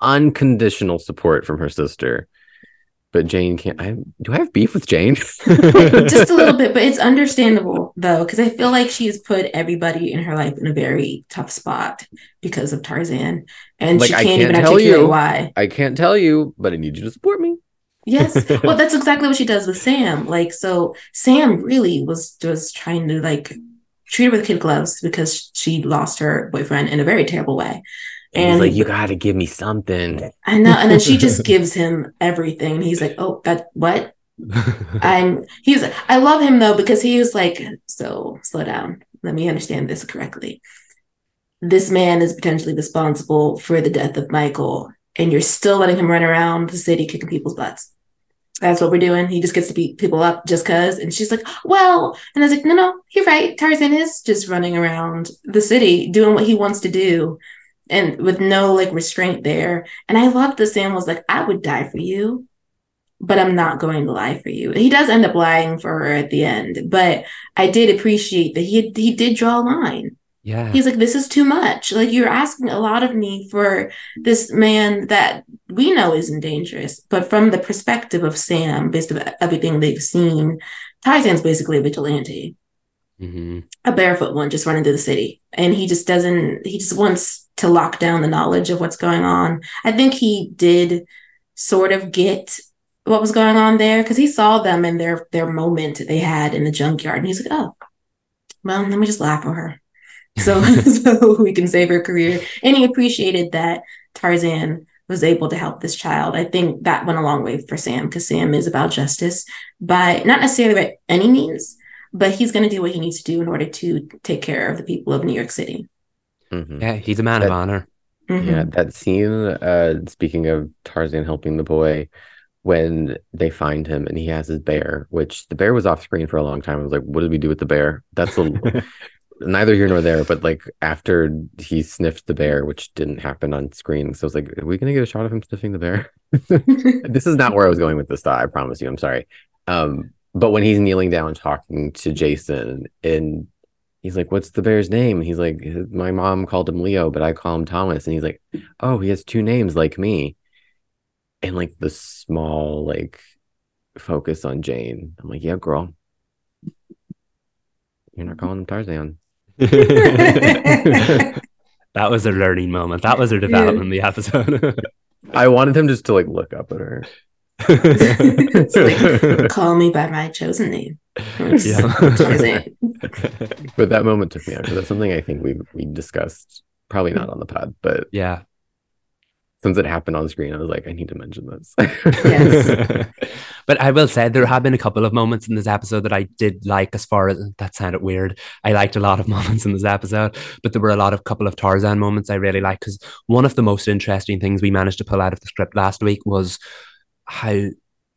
Unconditional support from her sister but Jane can't. I do I have beef with Jane? <laughs> Just a little bit, but it's understandable though, because I feel like she's put everybody in her life in a very tough spot because of Tarzan, and like, she can't, can't even articulate you, why. I can't tell you, but I need you to support me. Yes, <laughs> well, that's exactly what she does with Sam. Like, so Sam really was was trying to like treat her with kid gloves because she lost her boyfriend in a very terrible way. And he's like, you got to give me something. I know. And then she <laughs> just gives him everything. And he's like, oh, that what? <laughs> I'm, he's, I love him though, because he was like, so slow down. Let me understand this correctly. This man is potentially responsible for the death of Michael, and you're still letting him run around the city kicking people's butts. That's what we're doing. He just gets to beat people up just cause. And she's like, well, and I was like, no, no, you're right. Tarzan is just running around the city doing what he wants to do and with no like restraint there. And I love the Sam was like, I would die for you, but I'm not going to lie for you. He does end up lying for her at the end, but I did appreciate that he he did draw a line. Yeah. He's like, this is too much. Like you're asking a lot of me for this man that we know isn't dangerous, but from the perspective of Sam, based on everything they've seen, Tarzan's basically a vigilante. Mm-hmm. A barefoot one just running through the city. And he just doesn't, he just wants to lock down the knowledge of what's going on. I think he did sort of get what was going on there because he saw them in their their moment they had in the junkyard and he's like, oh, well, let me just laugh at her. So <laughs> <laughs> so we can save her career. And he appreciated that Tarzan was able to help this child. I think that went a long way for Sam because Sam is about justice, but not necessarily by any means, but he's going to do what he needs to do in order to take care of the people of New York City. Mm-hmm. Yeah, he's a man that, of honor. Mm-hmm. Yeah, that scene. Uh, speaking of Tarzan helping the boy, when they find him and he has his bear, which the bear was off screen for a long time. I was like, what did we do with the bear? That's a <laughs> neither here nor there. But like after he sniffed the bear, which didn't happen on screen, so I was like, are we gonna get a shot of him sniffing the bear? <laughs> this is not where I was going with this thought. I promise you. I'm sorry. Um, but when he's kneeling down talking to Jason and he's like, "What's the bear's name?" He's like, "My mom called him Leo, but I call him Thomas." And he's like, "Oh, he has two names like me." And like the small like focus on Jane. I'm like, "Yeah, girl, you're not calling him Tarzan." <laughs> that was a learning moment. That was a development in the episode. <laughs> I wanted him just to like look up at her. Like, <laughs> call me by my chosen name. Yeah. <laughs> but that moment took me out because that's something I think we we discussed. Probably not on the pod, but yeah, since it happened on screen, I was like, I need to mention this. yes. <laughs> but I will say there have been a couple of moments in this episode that I did like as far as that sounded weird. I liked a lot of moments in this episode, but there were a lot of couple of Tarzan moments I really liked because one of the most interesting things we managed to pull out of the script last week was how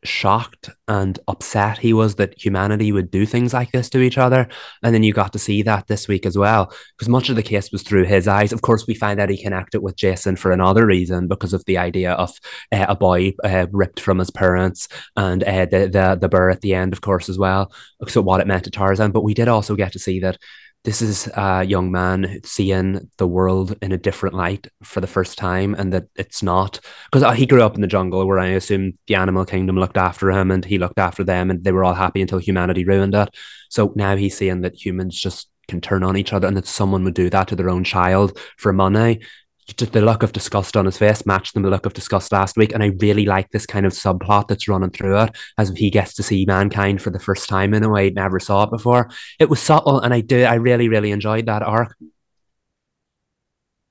shocked and upset he was that humanity would do things like this to each other. And then you got to see that this week as well, because much of the case was through his eyes. Of course, we find out he connected with Jason for another reason because of the idea of uh, a boy uh, ripped from his parents and uh, the, the, the burr at the end, of course, as well. So, what it meant to Tarzan. But we did also get to see that this is a young man seeing the world in a different light for the first time and that it's not. Because uh, he grew up in the jungle where i assume the animal kingdom looked after him and he looked after them and they were all happy until humanity ruined it. So now he's seeing that humans just can turn on each other and that someone would do that to their own child for money the look of disgust on his face matched the look of disgust last week. And I really like this kind of subplot that's running through it as he gets to see mankind for the first time in a way he never saw it before. It was subtle and I do I really, really enjoyed that arc.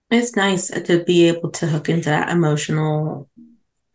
It's nice to be able to hook into that emotional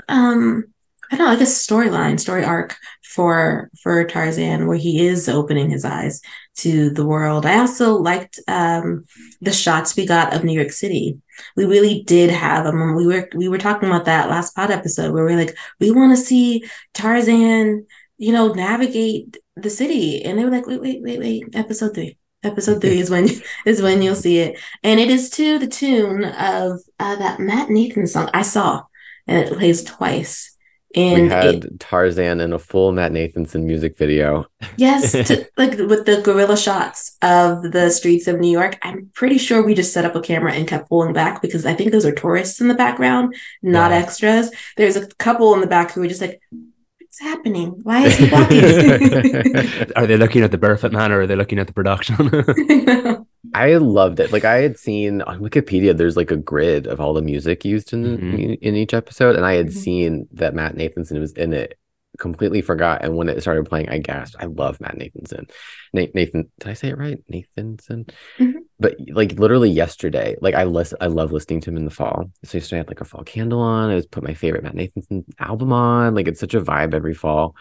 um I don't know, like a storyline, story arc for for Tarzan, where he is opening his eyes to the world. I also liked um, the shots we got of New York City. We really did have them. We were we were talking about that last pod episode where we are like, we want to see Tarzan, you know, navigate the city, and they were like, wait, wait, wait, wait, episode three. Episode three <laughs> is when is when you'll see it, and it is to the tune of uh, that Matt Nathanson I saw, and it plays twice and we had it, Tarzan in a full Matt Nathanson music video. Yes, <laughs> to, like with the gorilla shots of the streets of New York. I'm pretty sure we just set up a camera and kept pulling back because I think those are tourists in the background, not yeah. extras. There's a couple in the back who were just like, what's happening? Why is he walking? <laughs> <laughs> are they looking at the Burfoot man or are they looking at the production? I loved it. Like I had seen on Wikipedia, there's like a grid of all the music used in mm-hmm. in each episode, and I had mm-hmm. seen that Matt Nathanson was in it. Completely forgot, and when it started playing, I gasped. I love Matt Nathanson. Nathan, did I say it right? Nathanson. Mm-hmm. But like literally yesterday, like I listen, I love listening to him in the fall. So yesterday I had like a fall candle on. I was put my favorite Matt Nathanson album on. Like it's such a vibe every fall,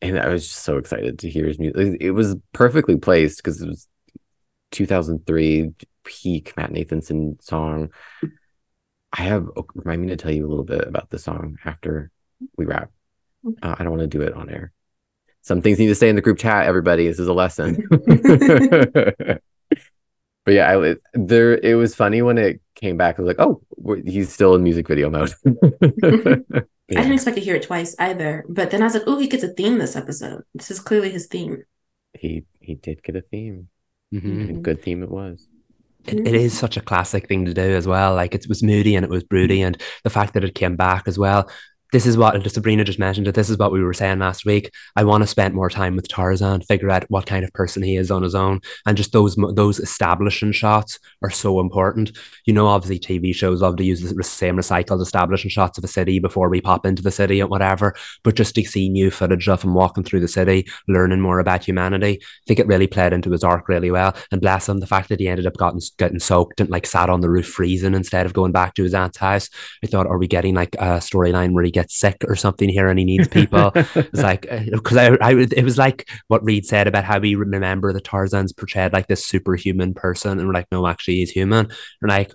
and I was just so excited to hear his music. It was perfectly placed because it was 2003 peak Matt Nathanson song. I have remind me to tell you a little bit about the song after we wrap. Uh, I don't want to do it on air. Some things need to stay in the group chat. Everybody, this is a lesson. <laughs> <laughs> but yeah, I, there. It was funny when it came back. I was like, oh, he's still in music video mode. <laughs> yeah. I didn't expect to hear it twice either. But then I was like, oh, he gets a theme this episode. This is clearly his theme. He he did get a theme. Mm-hmm. good theme it was. It, it is such a classic thing to do as well. Like it was moody and it was broody, and the fact that it came back as well this is what Sabrina just mentioned it. This is what we were saying last week. I want to spend more time with Tarzan, figure out what kind of person he is on his own, and just those those establishing shots are so important. You know, obviously TV shows love to use the same recycled establishing shots of a city before we pop into the city and whatever. But just to see new footage of him walking through the city, learning more about humanity, I think it really played into his arc really well. And bless him, the fact that he ended up getting getting soaked and like sat on the roof freezing instead of going back to his aunt's house. I thought, are we getting like a storyline where he gets sick or something here and he needs people. <laughs> it's like because uh, I, I it was like what Reed said about how we remember the Tarzan's portrayed like this superhuman person, and we're like, no, actually, he's human. And like,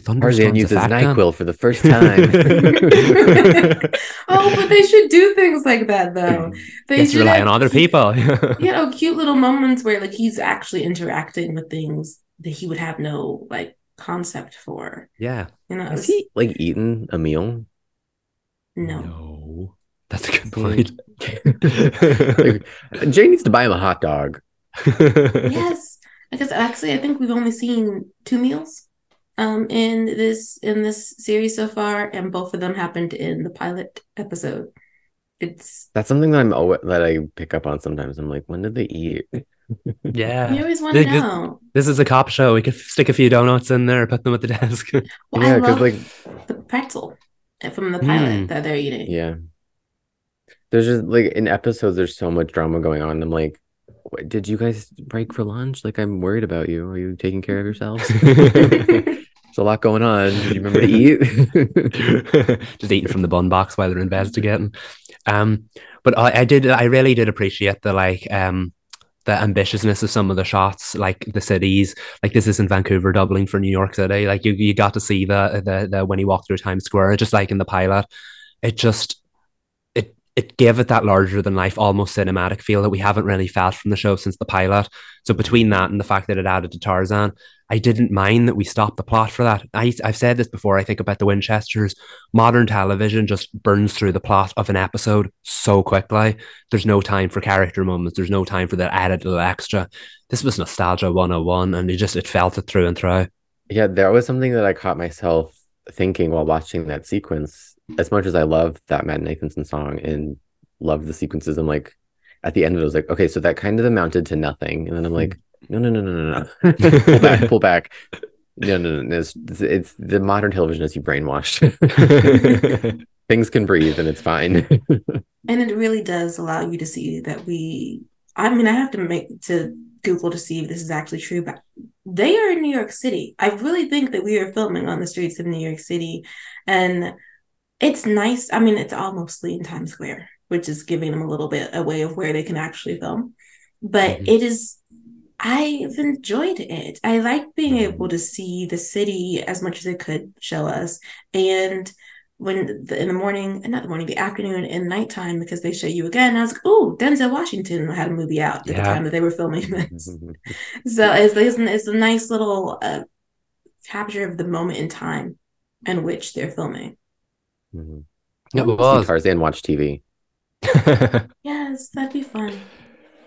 Tarzan uses NyQuil for the first <laughs> time. oh, but they should do things like that though. They should rely on other people. <laughs> you know, cute little moments where like he's actually interacting with things that he would have no like concept for. Yeah. You know, has he like eaten a meal? No. No. That's a good point. <laughs> Jay needs to buy him a hot dog. <laughs> yes. Because actually, I think we've only seen two meals um in this in this series so far, and both of them happened in the pilot episode. It's that's something that I'm always that I pick up on sometimes. I'm like, when did they eat? <laughs> yeah, you always want to know. This is a cop show. We could stick a few donuts in there, put them at the desk. well, yeah, because like the pretzel from the pilot mm, that they're eating. Yeah, there's just like in episodes, there's so much drama going on. I'm like, did you guys break for lunch? Like, I'm worried about you. Are you taking care of yourselves? <laughs> <laughs> There's a lot going on. Do you remember to eat? <laughs> Just eating from the bun box while they're investigating. Um, but I, I did, I really did appreciate the like, um, the ambitiousness of some of the shots, like the cities, like this isn't Vancouver doubling for New York City. Like you, you got to see the, the, the when he walked through Times Square, just like in the pilot. It just, it gave it that larger than life, almost cinematic feel that we haven't really felt from the show since the pilot. So between that and the fact that it added to Tarzan, I didn't mind that we stopped the plot for that. I, I've said this before. I think about the Winchesters. Modern television just burns through the plot of an episode so quickly. There's no time for character moments. There's no time for that added little extra. This was nostalgia 101, and it just it felt it through and through. Yeah, there was something that I caught myself thinking while watching that sequence as much as I love that Matt Nathanson song and love the sequences, I'm like, at the end of it, I was like, okay, so that kind of amounted to nothing. And then I'm like, no, no, no, no, no, no. <laughs> pull back, pull back. No, no, no. It's, it's the modern television has you brainwashed. <laughs> Things can breathe and it's fine. and it really does allow you to see that we, I mean, I have to make to Google to see if this is actually true, but they are in New York City. I really think that we are filming on the streets of New York City. And it's nice. I mean, it's all mostly in Times Square, which is giving them a little bit a way of where they can actually film. But mm-hmm. it is I've enjoyed it. I like being mm-hmm. able to see the city as much as it could show us. And when the, in the morning, not the morning, the afternoon and nighttime, because they show you again, I was like, oh, Denzel Washington had a movie out at yeah. the time that they were filming this. so it's, it's, it's, a nice little uh, capture of the moment in time in which they're filming. Mm-hmm. It was Tarzan watch TV. <laughs> yes, that'd be fun.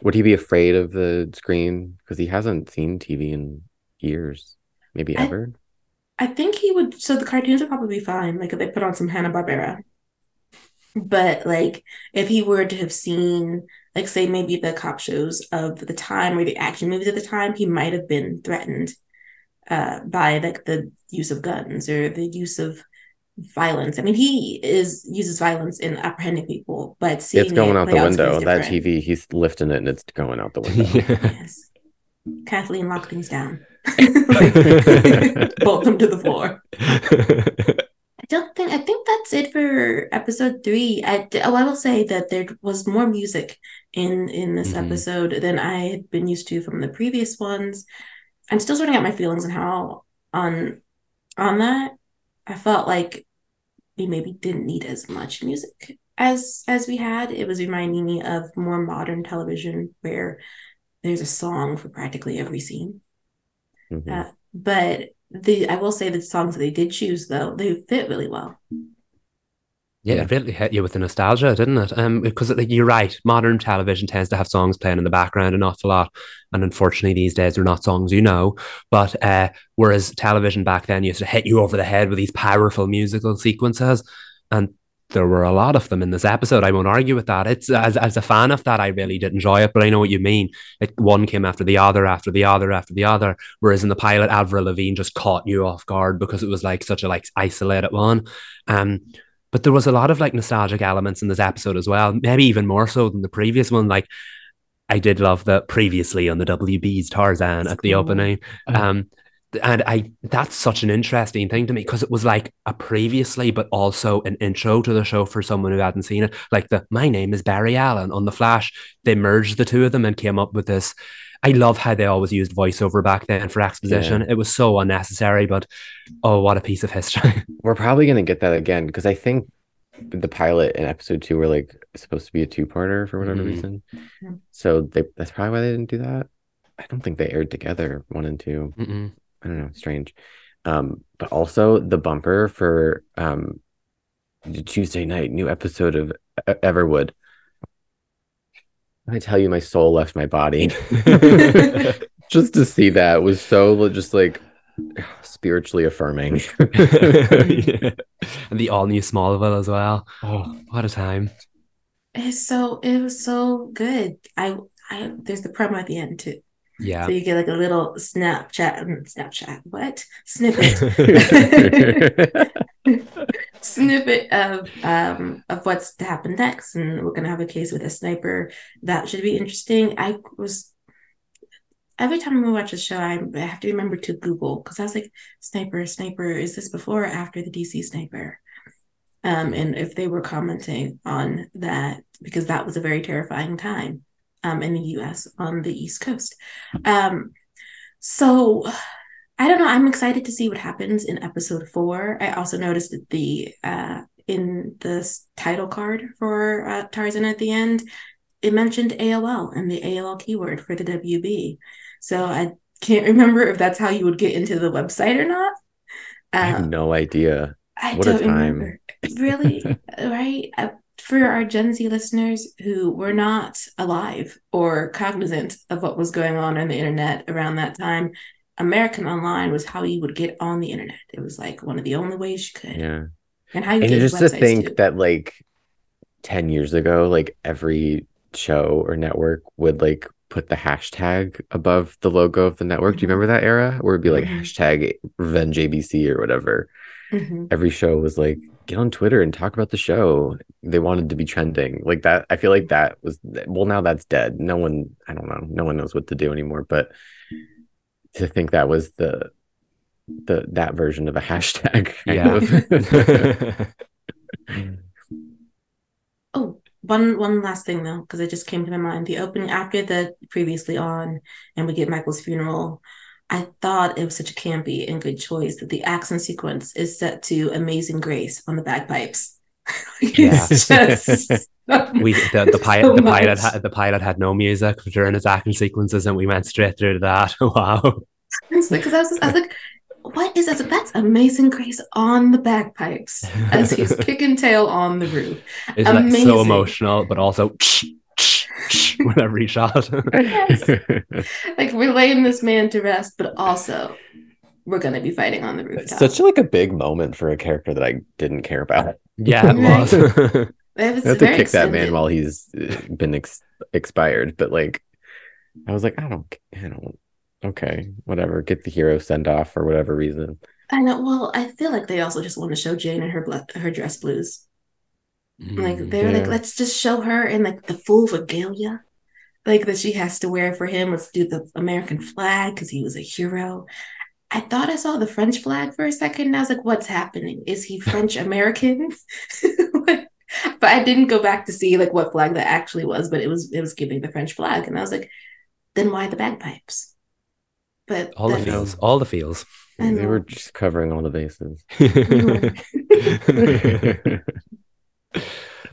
Would he be afraid of the screen because he hasn't seen TV in years, maybe I, ever? I think he would. So the cartoons would probably be fine. Like if they put on some Hanna Barbera. But like if he were to have seen, like say maybe the cop shows of the time or the action movies at the time, he might have been threatened uh, by like the use of guns or the use of violence. I mean, he is uses violence in apprehending people, but seeing it's going it out the window. That TV, he's lifting it and it's going out the <laughs> window. yes. Kathleen lock things down. <laughs> Bolt them to the floor. <laughs> I don't think. I think that's it for episode three. I oh, I will say that there was more music in in this mm-hmm. episode than I had been used to from the previous ones. I'm still sorting out my feelings on how on on that. I felt like we maybe didn't need as much music as as we had. It was reminding me of more modern television where there's a song for practically every scene. Mm-hmm. Uh, but the I will say the songs that they did choose though they fit really well. Yeah, it really hit you with the nostalgia, didn't it? Um, because like, you're right, modern television tends to have songs playing in the background an awful lot, and unfortunately these days they're not songs you know. But uh, whereas television back then used to hit you over the head with these powerful musical sequences, and there were a lot of them in this episode. I won't argue with that. It's as as a fan of that, I really did enjoy it, but I know what you mean. It one came after the other, after the other, after the other. Whereas in the pilot, Avril Lavigne just caught you off guard because it was like such a like isolated one. Um, but there was a lot of like nostalgic elements in this episode as well, maybe even more so than the previous one. Like I did love the previously on the WB's Tarzan that's at the cool. opening. Uh-huh. Um, and I that's such an interesting thing to me because it was like a previously, but also an intro to the show for someone who hadn't seen it. Like the my name is Barry Allen on the Flash. They merged the two of them and came up with this. I love how they always used voiceover back then for exposition. Yeah. It was so unnecessary, but oh, what a piece of history. <laughs> We're probably going to get that again because I think the pilot and episode two were like supposed to be a two parter for whatever mm-hmm. reason. So they, that's probably why they didn't do that. I don't think they aired together, one and 2 Mm-mm. I don't know, strange. Um, but also the bumper for um, the Tuesday night new episode of Everwood I tell you, my soul left my body. <laughs> <laughs> just to see that was so just like <sighs> spiritually affirming. <laughs> yeah. And the all new Smallville as well. Oh, what a time! It's so it was so good. I I there's the promo at the end too. Yeah. So you get like a little Snapchat, mm, Snapchat, what snippet, snippet of um of what's to happen next, and we're gonna have a case with a sniper that should be interesting. I was every time we watch a show, I, I have to remember to Google because I was like, sniper, sniper, is this before or after the DC sniper? Um, and if they were commenting on that, because that was a very terrifying time um, in the US on the East Coast. Um, so I don't know. I'm excited to see what happens in episode four. I also noticed that the uh, in the title card for uh, Tarzan at the end, it mentioned AOL and the AOL keyword for the WB. So I can't <laughs> remember if that's how you would get into the website or not. I have um, no idea. I what don't remember. Really, <laughs> right? Uh, for our Gen Z listeners who were not alive or cognizant of what was going on on the internet around that time, American Online was how you would get on the internet. It was like one of the only ways you could. Yeah. And how you and just to think too. that like 10 years ago, like every show or network would like put the hashtag above the logo of the network. Do you remember that era where it'd be like mm-hmm. hashtag revenge ABC or whatever? Mm-hmm. Every show was like, get on Twitter and talk about the show. They wanted to be trending like that. I feel like that was, well, now that's dead. No one, I don't know, no one knows what to do anymore. But to think that was the, the, that version of a <laughs> hashtag. Yeah. <laughs> oh, one one last thing though, because it just came to my mind. The opening after the previously on, and we get Michael's funeral. I thought it was such a campy and good choice that the action sequence is set to "Amazing Grace" on the bagpipes. <laughs> yeah. We the, the <laughs> pilot so the pilot had the pilot had no music during his action sequences, and we went straight through to that. <laughs> wow. Because I was, I was like, what is that? That's Amazing Grace on the bagpipes as he's <laughs> kicking tail on the roof. It's like so emotional, but also with every shot. yes. Like we're laying this man to rest, but also we're gonna be fighting on the roof. It's such like a big moment for a character that I didn't care about. Yeah, it was. It was have to kick that man while he's been ex- expired, but like, I was like, I don't, I don't okay, whatever, get the hero send off for whatever reason. I know. Well, I feel like they also just want to show Jane and her her dress blues. Mm, like they're yeah. like, let's just show her in like the full regalia, like that she has to wear for him. Let's do the American flag because he was a hero. I thought I saw the French flag for a second, and I was like, "What's happening? Is he French American?" <laughs> <laughs> but I didn't go back to see like what flag that actually was. But it was it was giving the French flag, and I was like, "Then why the bagpipes?" But all the feels, all the feels. They were just covering all the bases. <laughs>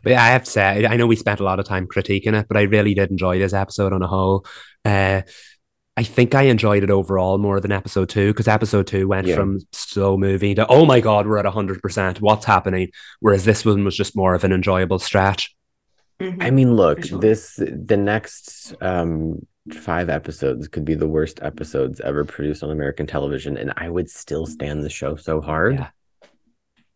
but yeah, I have to say, I know we spent a lot of time critiquing it, but I really did enjoy this episode on a whole. Uh, I think I enjoyed it overall more than episode two because episode two went yeah. from slow movie to oh my god, we're at hundred percent. What's happening? Whereas this one was just more of an enjoyable stretch. Mm-hmm. I mean, look, sure. this the next um five episodes could be the worst episodes ever produced on American television, and I would still stand the show so hard. Yeah.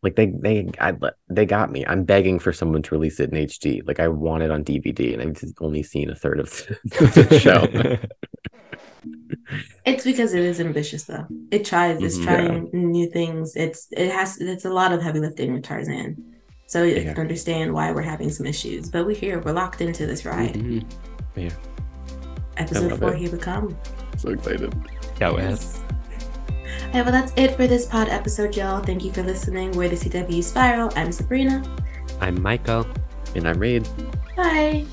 Like they they I, they got me. I'm begging for someone to release it in HD. Like I want it on DVD, and I've only seen a third of <laughs> the show. <laughs> it's because it is ambitious, though. It tries. It's mm-hmm, trying yeah. new things. It's it has. It's a lot of heavy lifting with Tarzan. So you yeah. can understand why we're having some issues, but we're here. We're locked into this ride. Mm-hmm. Yeah episode four, it. Here We Come. So excited. Yeah, yes. All right, well, that's it for this pod episode, y'all. Thank you for listening. We're the CW Spiral. I'm Sabrina. I'm Michael. And I'm Reed. Bye.